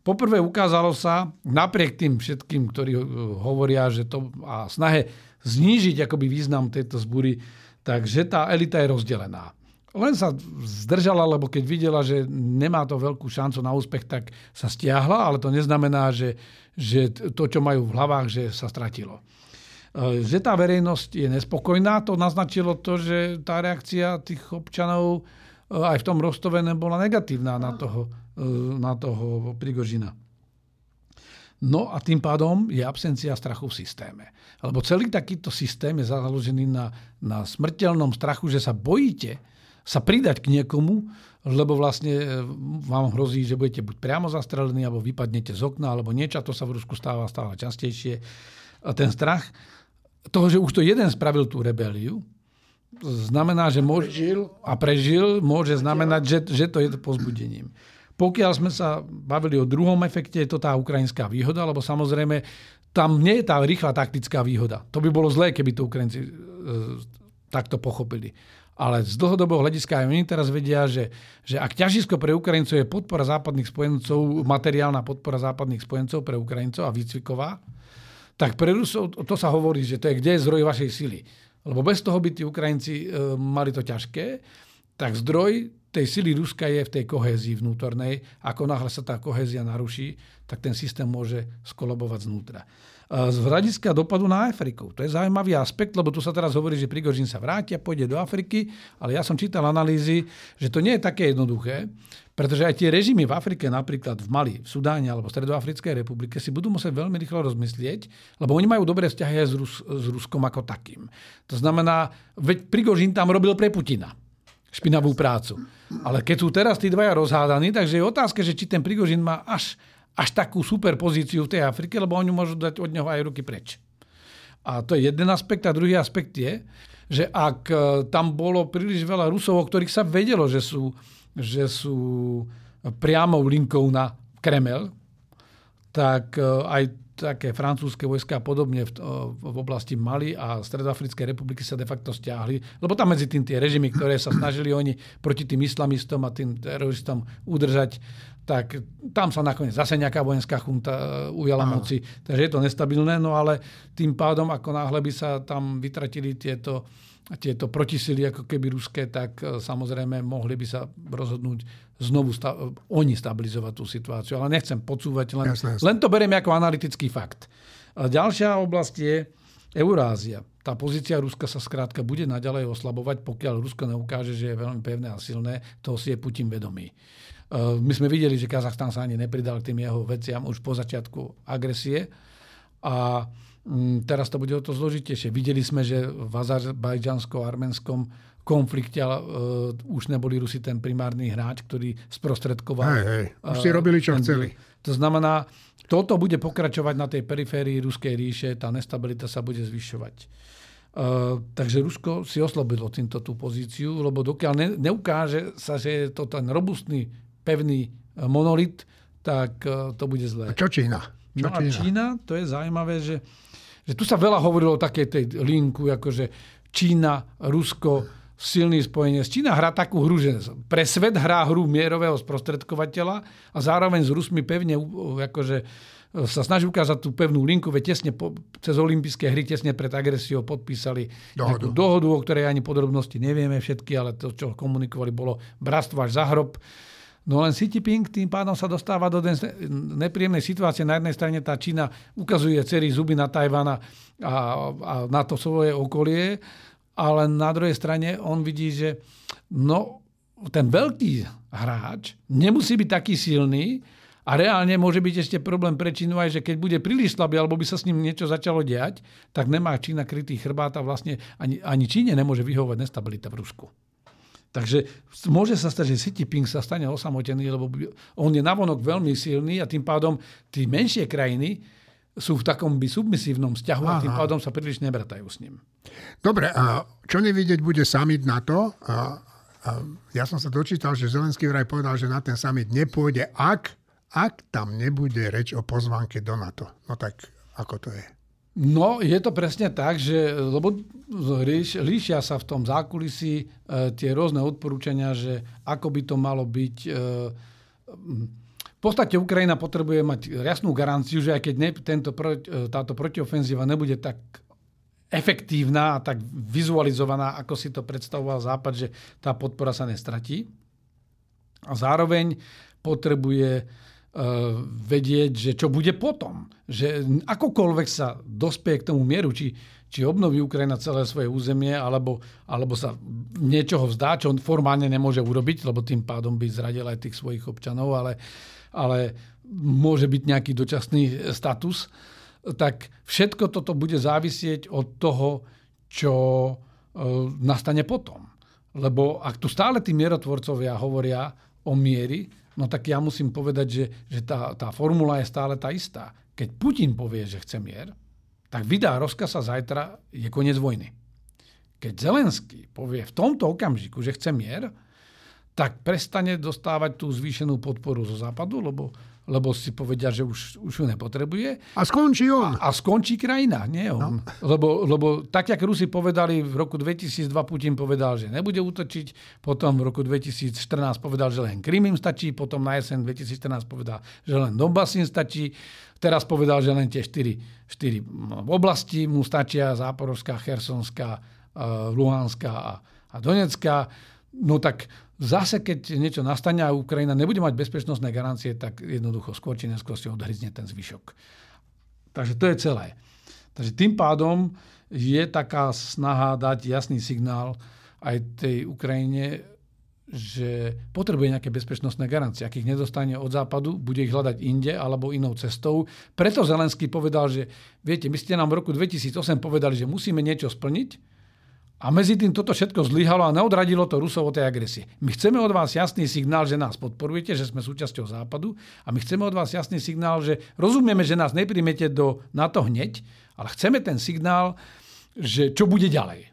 Poprvé ukázalo sa, napriek tým všetkým, ktorí eh, hovoria, že to a snahe znížiť akoby význam tejto zbury, takže tá elita je rozdelená. Len sa zdržala, lebo keď videla, že nemá to veľkú šancu na úspech, tak sa stiahla, ale to neznamená, že, že to, čo majú v hlavách, že sa stratilo. Eh, že tá verejnosť je nespokojná, to naznačilo to, že tá reakcia tých občanov eh, aj v tom Rostove nebola negatívna na toho E, na toho Prigožina. No a tým pádom je absencia strachu v systéme. Lebo celý takýto systém je založený na, na smrteľnom strachu, že sa bojíte sa pridať k niekomu, lebo vlastne e, vám hrozí, že budete buď priamo zastrelení, alebo vypadnete z okna, alebo niečo. A to sa v Rusku stáva stále častejšie. A ten strach toho, že už to jeden spravil tú rebeliu, znamená, že môže... Prežil. A prežil, môže znamenať, že, že to je pozbudením. Pokiaľ sme sa bavili o druhom efekte, je to tá ukrajinská výhoda, lebo samozrejme tam nie je tá rýchla taktická výhoda. To by bolo zlé, keby to Ukrajinci e, takto pochopili. Ale z dlhodobého hľadiska aj oni teraz vedia, že, že ak ťažisko pre Ukrajincov je podpora západných spojencov, materiálna podpora západných spojencov pre Ukrajincov a výcviková, tak pre Rusov to sa hovorí, že to je kde je zdroj vašej sily. Lebo bez toho by tí Ukrajinci e, mali to ťažké. Tak zdroj tej sily Ruska je v tej kohézii vnútornej. Ako náhle sa tá kohézia naruší, tak ten systém môže skolobovať znútra. Z hľadiska dopadu na Afriku. To je zaujímavý aspekt, lebo tu sa teraz hovorí, že Prigožin sa vráti a pôjde do Afriky, ale ja som čítal analýzy, že to nie je také jednoduché, pretože aj tie režimy v Afrike, napríklad v Mali, v Sudáne alebo v Stredoafrickej republike, si budú musieť veľmi rýchlo rozmyslieť, lebo oni majú dobré vzťahy aj s, Rus- s Ruskom ako takým. To znamená, veď Prigožin tam robil pre Putina špinavú prácu. Ale keď sú teraz tí dvaja rozhádaní, takže je otázka, že či ten Prigožin má až, až takú super pozíciu v tej Afrike, lebo oni môžu dať od neho aj ruky preč. A to je jeden aspekt. A druhý aspekt je, že ak e, tam bolo príliš veľa Rusov, o ktorých sa vedelo, že sú, že sú priamou linkou na Kremel, tak e, aj také francúzske vojska a podobne v, v oblasti Mali a Stredoafrickej republiky sa de facto stiahli, lebo tam medzi tým tie režimy, ktoré sa snažili oni proti tým islamistom a tým teroristom udržať, tak tam sa nakoniec zase nejaká vojenská chunta e, ujala Aha. moci. Takže je to nestabilné, no ale tým pádom, ako náhle by sa tam vytratili tieto tieto protisily ako keby ruské, tak e, samozrejme mohli by sa rozhodnúť znovu sta- oni stabilizovať tú situáciu. Ale nechcem podsúvať, len, jasne, jasne. len to beriem ako analytický fakt. A ďalšia oblasť je Eurázia. Tá pozícia Ruska sa skrátka bude naďalej oslabovať, pokiaľ Rusko neukáže, že je veľmi pevné a silné. Toho si je Putin vedomý. E, my sme videli, že Kazachstan sa ani nepridal k tým jeho veciam už po začiatku agresie. A teraz to bude o to zložitejšie. Videli sme, že v azerbajdžansko-arménskom konflikte ale, uh, už neboli Rusi ten primárny hráč, ktorý sprostredkoval. Hej, hej. Už si robili, čo chceli. To znamená, toto bude pokračovať na tej periférii Ruskej ríše, tá nestabilita sa bude zvyšovať. Uh, takže Rusko si oslobilo týmto tú pozíciu, lebo dokiaľ ne, neukáže sa, že je to ten robustný, pevný monolit, tak uh, to bude zlé. A čo Čína? Čo no a Čína, to je zaujímavé, že že tu sa veľa hovorilo o takej tej linku, akože Čína, Rusko, silný spojenie. Čína hrá takú hru, že pre svet hrá hru mierového sprostredkovateľa a zároveň s Rusmi pevne akože e, sa snaží ukázať tú pevnú linku, veď tesne po, cez olympijské hry tesne pred agresiou podpísali dohodu. dohodu, o ktorej ani podrobnosti nevieme všetky, ale to, čo komunikovali, bolo bratstvo až za hrob. No len Xi Jinping tým pádom sa dostáva do nepríjemnej situácie. Na jednej strane tá Čína ukazuje cery zuby na Tajvana a, a na to svoje okolie, ale na druhej strane on vidí, že no, ten veľký hráč nemusí byť taký silný a reálne môže byť ešte problém pre Čínu aj, že keď bude príliš slabý alebo by sa s ním niečo začalo diať, tak nemá Čína krytý chrbát a vlastne ani, ani Číne nemôže vyhovovať nestabilita v Rusku. Takže môže sa stať, že Xi Jinping sa stane osamotený, lebo on je navonok veľmi silný a tým pádom tí menšie krajiny sú v takom by submisívnom vzťahu a tým pádom sa príliš nebratajú s ním. Dobre, a čo nevidieť bude summit NATO? A, a ja som sa dočítal, že Zelenský vraj povedal, že na ten summit nepôjde, ak, ak tam nebude reč o pozvánke do NATO. No tak ako to je? No, je to presne tak, že lebo líš, líšia sa v tom zákulisí e, tie rôzne odporúčania, že ako by to malo byť. E, v podstate Ukrajina potrebuje mať jasnú garanciu, že aj keď ne, tento, táto protiofenzíva nebude tak efektívna a tak vizualizovaná, ako si to predstavoval Západ, že tá podpora sa nestratí. A zároveň potrebuje vedieť, že čo bude potom. Že akokoľvek sa dospie k tomu mieru, či, či obnoví Ukrajina celé svoje územie, alebo, alebo sa niečoho vzdá, čo on formálne nemôže urobiť, lebo tým pádom by zradil aj tých svojich občanov, ale ale môže byť nejaký dočasný status, tak všetko toto bude závisieť od toho, čo e, nastane potom. Lebo ak tu stále tí mierotvorcovia hovoria o miery, no tak ja musím povedať, že, že tá, tá formula je stále tá istá. Keď Putin povie, že chce mier, tak vydá rozkaz a zajtra je koniec vojny. Keď Zelenský povie v tomto okamžiku, že chce mier, tak prestane dostávať tú zvýšenú podporu zo západu, lebo, lebo si povedia, že už, už ju nepotrebuje. A skončí on. A, a skončí krajina, nie on. No. Lebo, lebo tak, jak Rusi povedali v roku 2002, Putin povedal, že nebude útočiť, potom v roku 2014 povedal, že len Krym im stačí, potom na jeseň 2014 povedal, že len Donbass im stačí, teraz povedal, že len tie štyri, štyri oblasti mu stačia, Záporovská, Chersonská, eh, Luhanská a, a Donetská. No tak zase, keď niečo nastane a Ukrajina nebude mať bezpečnostné garancie, tak jednoducho skôr či neskôr si odhryzne ten zvyšok. Takže to je celé. Takže tým pádom je taká snaha dať jasný signál aj tej Ukrajine, že potrebuje nejaké bezpečnostné garancie. Ak ich nedostane od západu, bude ich hľadať inde alebo inou cestou. Preto Zelenský povedal, že viete, my ste nám v roku 2008 povedali, že musíme niečo splniť, a medzi tým toto všetko zlyhalo a neodradilo to Rusov od tej agresie. My chceme od vás jasný signál, že nás podporujete, že sme súčasťou Západu a my chceme od vás jasný signál, že rozumieme, že nás nepríjmete do NATO hneď, ale chceme ten signál, že čo bude ďalej.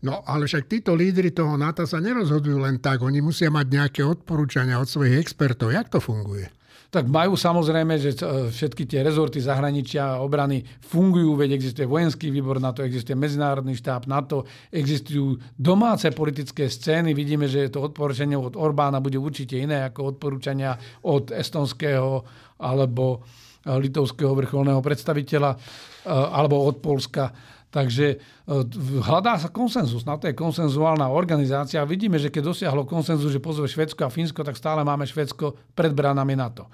No ale však títo lídry toho NATO sa nerozhodujú len tak. Oni musia mať nejaké odporúčania od svojich expertov. Jak to funguje? Tak majú samozrejme, že e, všetky tie rezorty zahraničia a obrany fungujú, veď existuje vojenský výbor na to, existuje medzinárodný štáb NATO, existujú domáce politické scény. Vidíme, že to odporúčanie od Orbána bude určite iné ako odporúčania od estonského alebo litovského vrcholného predstaviteľa e, alebo od Polska. Takže hľadá sa konsenzus. Na to je konsenzuálna organizácia. Vidíme, že keď dosiahlo konsenzus, že pozve Švedsko a Fínsko, tak stále máme Švedsko pred bránami NATO.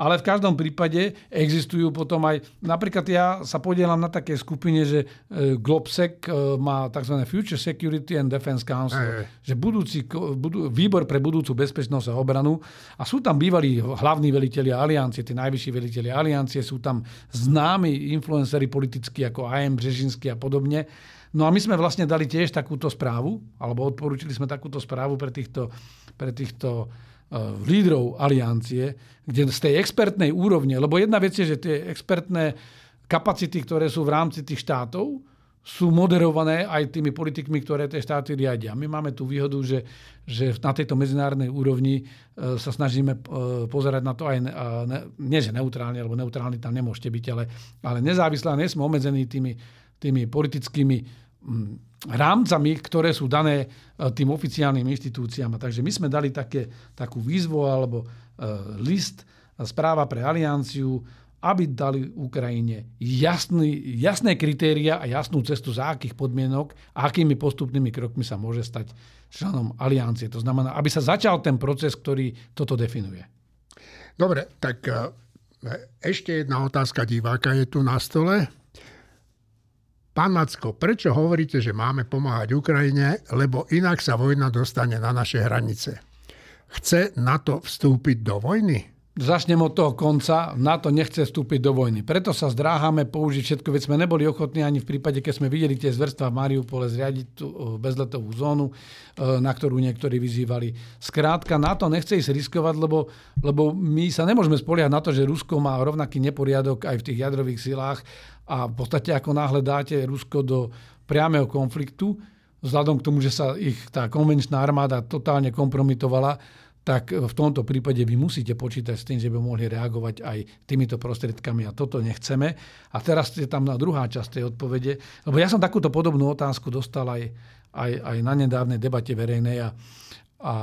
Ale v každom prípade existujú potom aj, napríklad ja sa podielam na také skupine, že e, Globsec e, má tzv. Future Security and Defense Council, aj, aj. že budúci, budú, výbor pre budúcu bezpečnosť a obranu a sú tam bývalí hlavní veliteľi aliancie, tí najvyšší veliteľi aliancie, sú tam známi influenceri politickí ako AM Břežinský a podobne. No a my sme vlastne dali tiež takúto správu, alebo odporúčili sme takúto správu pre týchto, pre týchto lídrov aliancie, kde z tej expertnej úrovne, lebo jedna vec je, že tie expertné kapacity, ktoré sú v rámci tých štátov, sú moderované aj tými politikmi, ktoré tie štáty riadia. My máme tú výhodu, že, že na tejto medzinárodnej úrovni eh, sa snažíme eh, pozerať na to aj, nie že neutrálne, lebo neutrálny tam nemôžete byť, ale, ale nezávislá, nie sme obmedzení tými, tými politickými rámcami, ktoré sú dané e, tým oficiálnym inštitúciám. Takže my sme dali také, takú výzvu alebo e, list, e, správa pre alianciu, aby dali Ukrajine jasný, jasné kritéria a jasnú cestu, za akých podmienok a akými postupnými krokmi sa môže stať členom aliancie. To znamená, aby sa začal ten proces, ktorý toto definuje. Dobre, tak ešte jedna otázka diváka je tu na stole. Pán Macko, prečo hovoríte, že máme pomáhať Ukrajine, lebo inak sa vojna dostane na naše hranice? Chce NATO vstúpiť do vojny? Začnem od toho konca. NATO nechce vstúpiť do vojny. Preto sa zdráhame použiť všetko, veď sme neboli ochotní ani v prípade, keď sme videli tie zverstva v Mariupole zriadiť tú bezletovú zónu, e, na ktorú niektorí vyzývali. Skrátka, NATO nechce ísť riskovať, lebo, lebo my sa nemôžeme spoliehať na to, že Rusko má rovnaký neporiadok aj v tých jadrových silách a v podstate ako náhle dáte Rusko do priameho konfliktu, vzhľadom k tomu, že sa ich tá konvenčná armáda totálne kompromitovala, tak v tomto prípade vy musíte počítať s tým, že by mohli reagovať aj týmito prostriedkami a toto nechceme. A teraz je tam na druhá časť tej odpovede, lebo ja som takúto podobnú otázku dostal aj, aj, aj na nedávnej debate verejnej a, a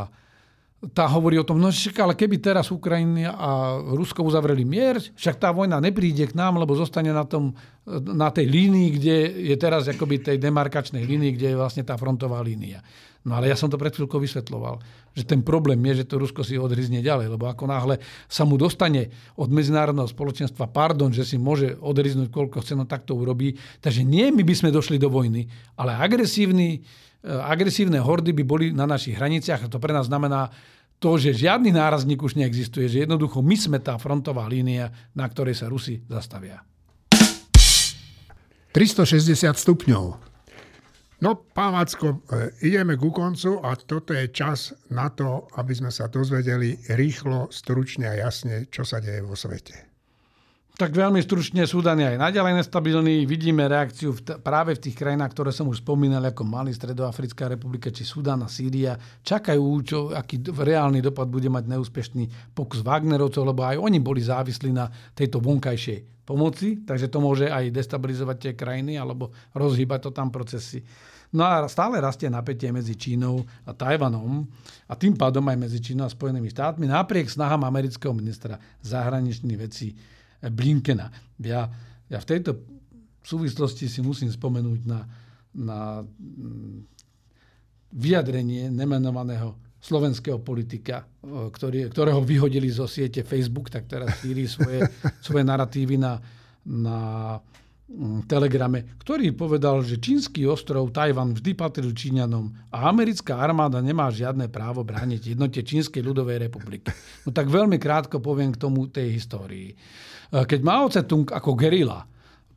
tá hovorí o tom, no však, ale keby teraz Ukrajina a Rusko uzavreli mier, však tá vojna nepríde k nám, lebo zostane na, tom, na tej línii, kde je teraz akoby tej demarkačnej línii, kde je vlastne tá frontová línia. No ale ja som to pred chvíľkou vysvetloval, že ten problém je, že to Rusko si odhryzne ďalej, lebo ako náhle sa mu dostane od medzinárodného spoločenstva pardon, že si môže odhryznúť koľko chce, no tak to urobí. Takže nie my by sme došli do vojny, ale agresívny, e, agresívne hordy by boli na našich hraniciach a to pre nás znamená to, že žiadny nárazník už neexistuje, že jednoducho my sme tá frontová línia, na ktorej sa Rusi zastavia. 360 stupňov. No, pán Vacko, e, ideme ku koncu a toto je čas na to, aby sme sa dozvedeli rýchlo, stručne a jasne, čo sa deje vo svete. Tak veľmi stručne Súdan je aj naďalej nestabilný. Vidíme reakciu v t- práve v tých krajinách, ktoré som už spomínal, ako Mali, Stredoafrická republika či Súdan a Sýria. Čakajú, čo, aký reálny dopad bude mať neúspešný pokus Wagnerovcov, lebo aj oni boli závislí na tejto vonkajšej pomoci, takže to môže aj destabilizovať tie krajiny alebo rozhýbať to tam procesy. No a stále rastie napätie medzi Čínou a Tajvanom a tým pádom aj medzi Čínou a Spojenými štátmi napriek snahám amerického ministra zahraničných vecí Blinkena. Ja, ja v tejto súvislosti si musím spomenúť na, na mm, vyjadrenie nemenovaného slovenského politika, ktorý, ktorého vyhodili zo siete Facebook, tak teraz šíri svoje, svoje narratívy na, na telegrame, ktorý povedal, že čínsky ostrov Tajvan vždy patril Číňanom a americká armáda nemá žiadne právo brániť jednote Čínskej ľudovej republiky. No tak veľmi krátko poviem k tomu tej histórii. Eh, keď Mao Tse-tung ako gerila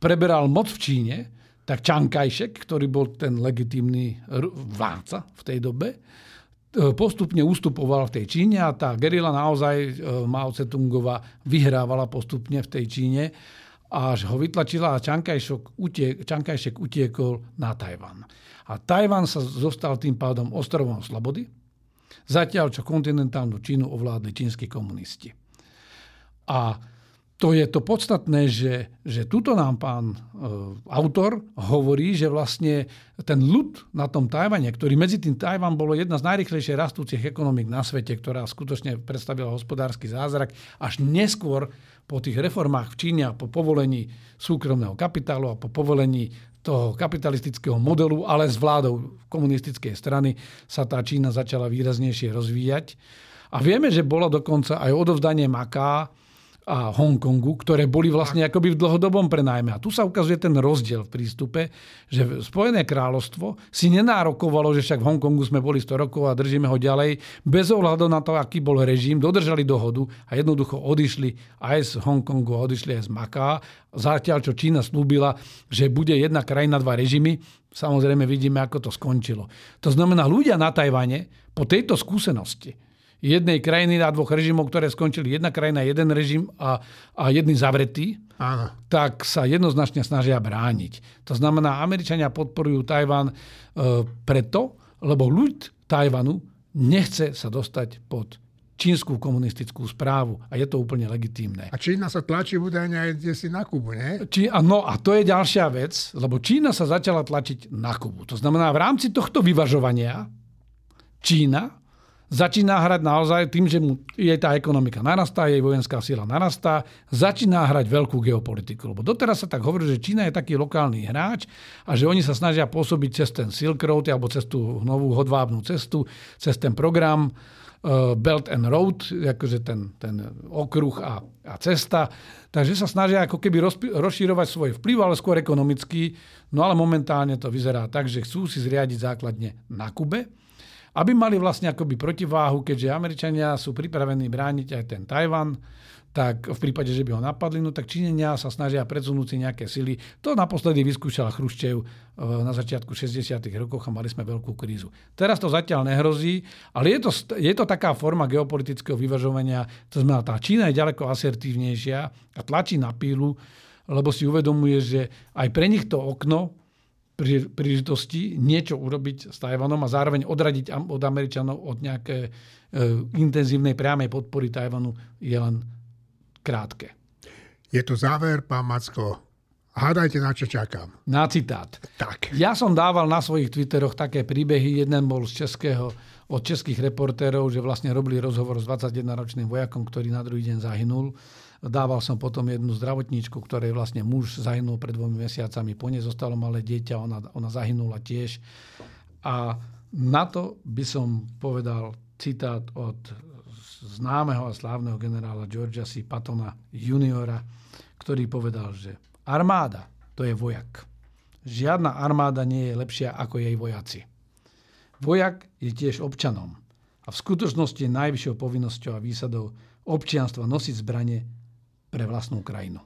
preberal moc v Číne, tak Chiang Kai-shek, ktorý bol ten legitímny vládca v tej dobe, eh, postupne ustupoval v tej Číne a tá gerila naozaj eh, Mao Tse-tungova vyhrávala postupne v tej Číne až ho vytlačila a Kai-shek, utiek, Kai-shek utiekol na Tajvan. A Tajvan sa zostal tým pádom ostrovom slobody, zatiaľ čo kontinentálnu Čínu ovládli čínsky komunisti. A to je to podstatné, že, že tuto nám pán e, autor hovorí, že vlastne ten ľud na tom Tajvane, ktorý medzi tým Tajvan bolo jedna z najrychlejšie rastúcich ekonomik na svete, ktorá skutočne predstavila hospodársky zázrak, až neskôr po tých reformách v Číne a po povolení súkromného kapitálu a po povolení toho kapitalistického modelu, ale s vládou komunistickej strany sa tá Čína začala výraznejšie rozvíjať. A vieme, že bolo dokonca aj odovzdanie Maká a Hongkongu, ktoré boli vlastne akoby v dlhodobom prenájme. A tu sa ukazuje ten rozdiel v prístupe, že Spojené kráľovstvo si nenárokovalo, že však v Hongkongu sme boli 100 rokov a držíme ho ďalej, bez ohľadu na to, aký bol režim, dodržali dohodu a jednoducho odišli aj z Hongkongu, odišli aj z Maká. Zatiaľ, čo Čína slúbila, že bude jedna krajina, dva režimy, samozrejme vidíme, ako to skončilo. To znamená, ľudia na Tajvane po tejto skúsenosti jednej krajiny a dvoch režimov, ktoré skončili jedna krajina, jeden režim a, a jedný zavretý, Áno. tak sa jednoznačne snažia brániť. To znamená, Američania podporujú Tajván e, preto, lebo ľud Tajvanu nechce sa dostať pod čínsku komunistickú správu a je to úplne legitímne. A Čína sa tlačí údajne aj si na Kubu, nie? Či, a no a to je ďalšia vec, lebo Čína sa začala tlačiť na Kubu. To znamená, v rámci tohto vyvažovania Čína začína hrať naozaj tým, že mu jej tá ekonomika narastá, jej vojenská sila narastá, začína hrať veľkú geopolitiku. Lebo doteraz sa tak hovorí, že Čína je taký lokálny hráč a že oni sa snažia pôsobiť cez ten Silk Road alebo cez tú novú hodvábnu cestu, cez ten program uh, Belt and Road, akože ten, ten okruh a, a cesta. Takže sa snažia ako keby rozšírovať svoj vplyv, ale skôr ekonomicky. No ale momentálne to vyzerá tak, že chcú si zriadiť základne na Kube aby mali vlastne akoby protiváhu, keďže Američania sú pripravení brániť aj ten Tajvan, tak v prípade, že by ho napadli, no tak Číňania sa snažia predsunúť si nejaké sily. To naposledy vyskúšal Chruščev e, na začiatku 60. rokoch a mali sme veľkú krízu. Teraz to zatiaľ nehrozí, ale je to, je to taká forma geopolitického vyvažovania, to znamená, tá Čína je ďaleko asertívnejšia a tlačí na pílu, lebo si uvedomuje, že aj pre nich to okno príležitosti niečo urobiť s Tajvanom a zároveň odradiť od Američanov od nejaké e, intenzívnej priamej podpory Tajvanu je len krátke. Je to záver, pán Macko. Hádajte, na čo čakám. Na citát. Tak. Ja som dával na svojich Twitteroch také príbehy. Jeden bol z českého, od českých reportérov, že vlastne robili rozhovor s 21-ročným vojakom, ktorý na druhý deň zahynul. Dával som potom jednu zdravotníčku, ktorej vlastne muž zahynul pred dvomi mesiacami. Po nej zostalo malé dieťa, ona, ona zahynula tiež. A na to by som povedal citát od známeho a slávneho generála Georgia C. Pattona juniora, ktorý povedal, že armáda to je vojak. Žiadna armáda nie je lepšia ako jej vojaci. Vojak je tiež občanom a v skutočnosti najvyššou povinnosťou a výsadou občianstva nosiť zbranie pre vlastnú krajinu.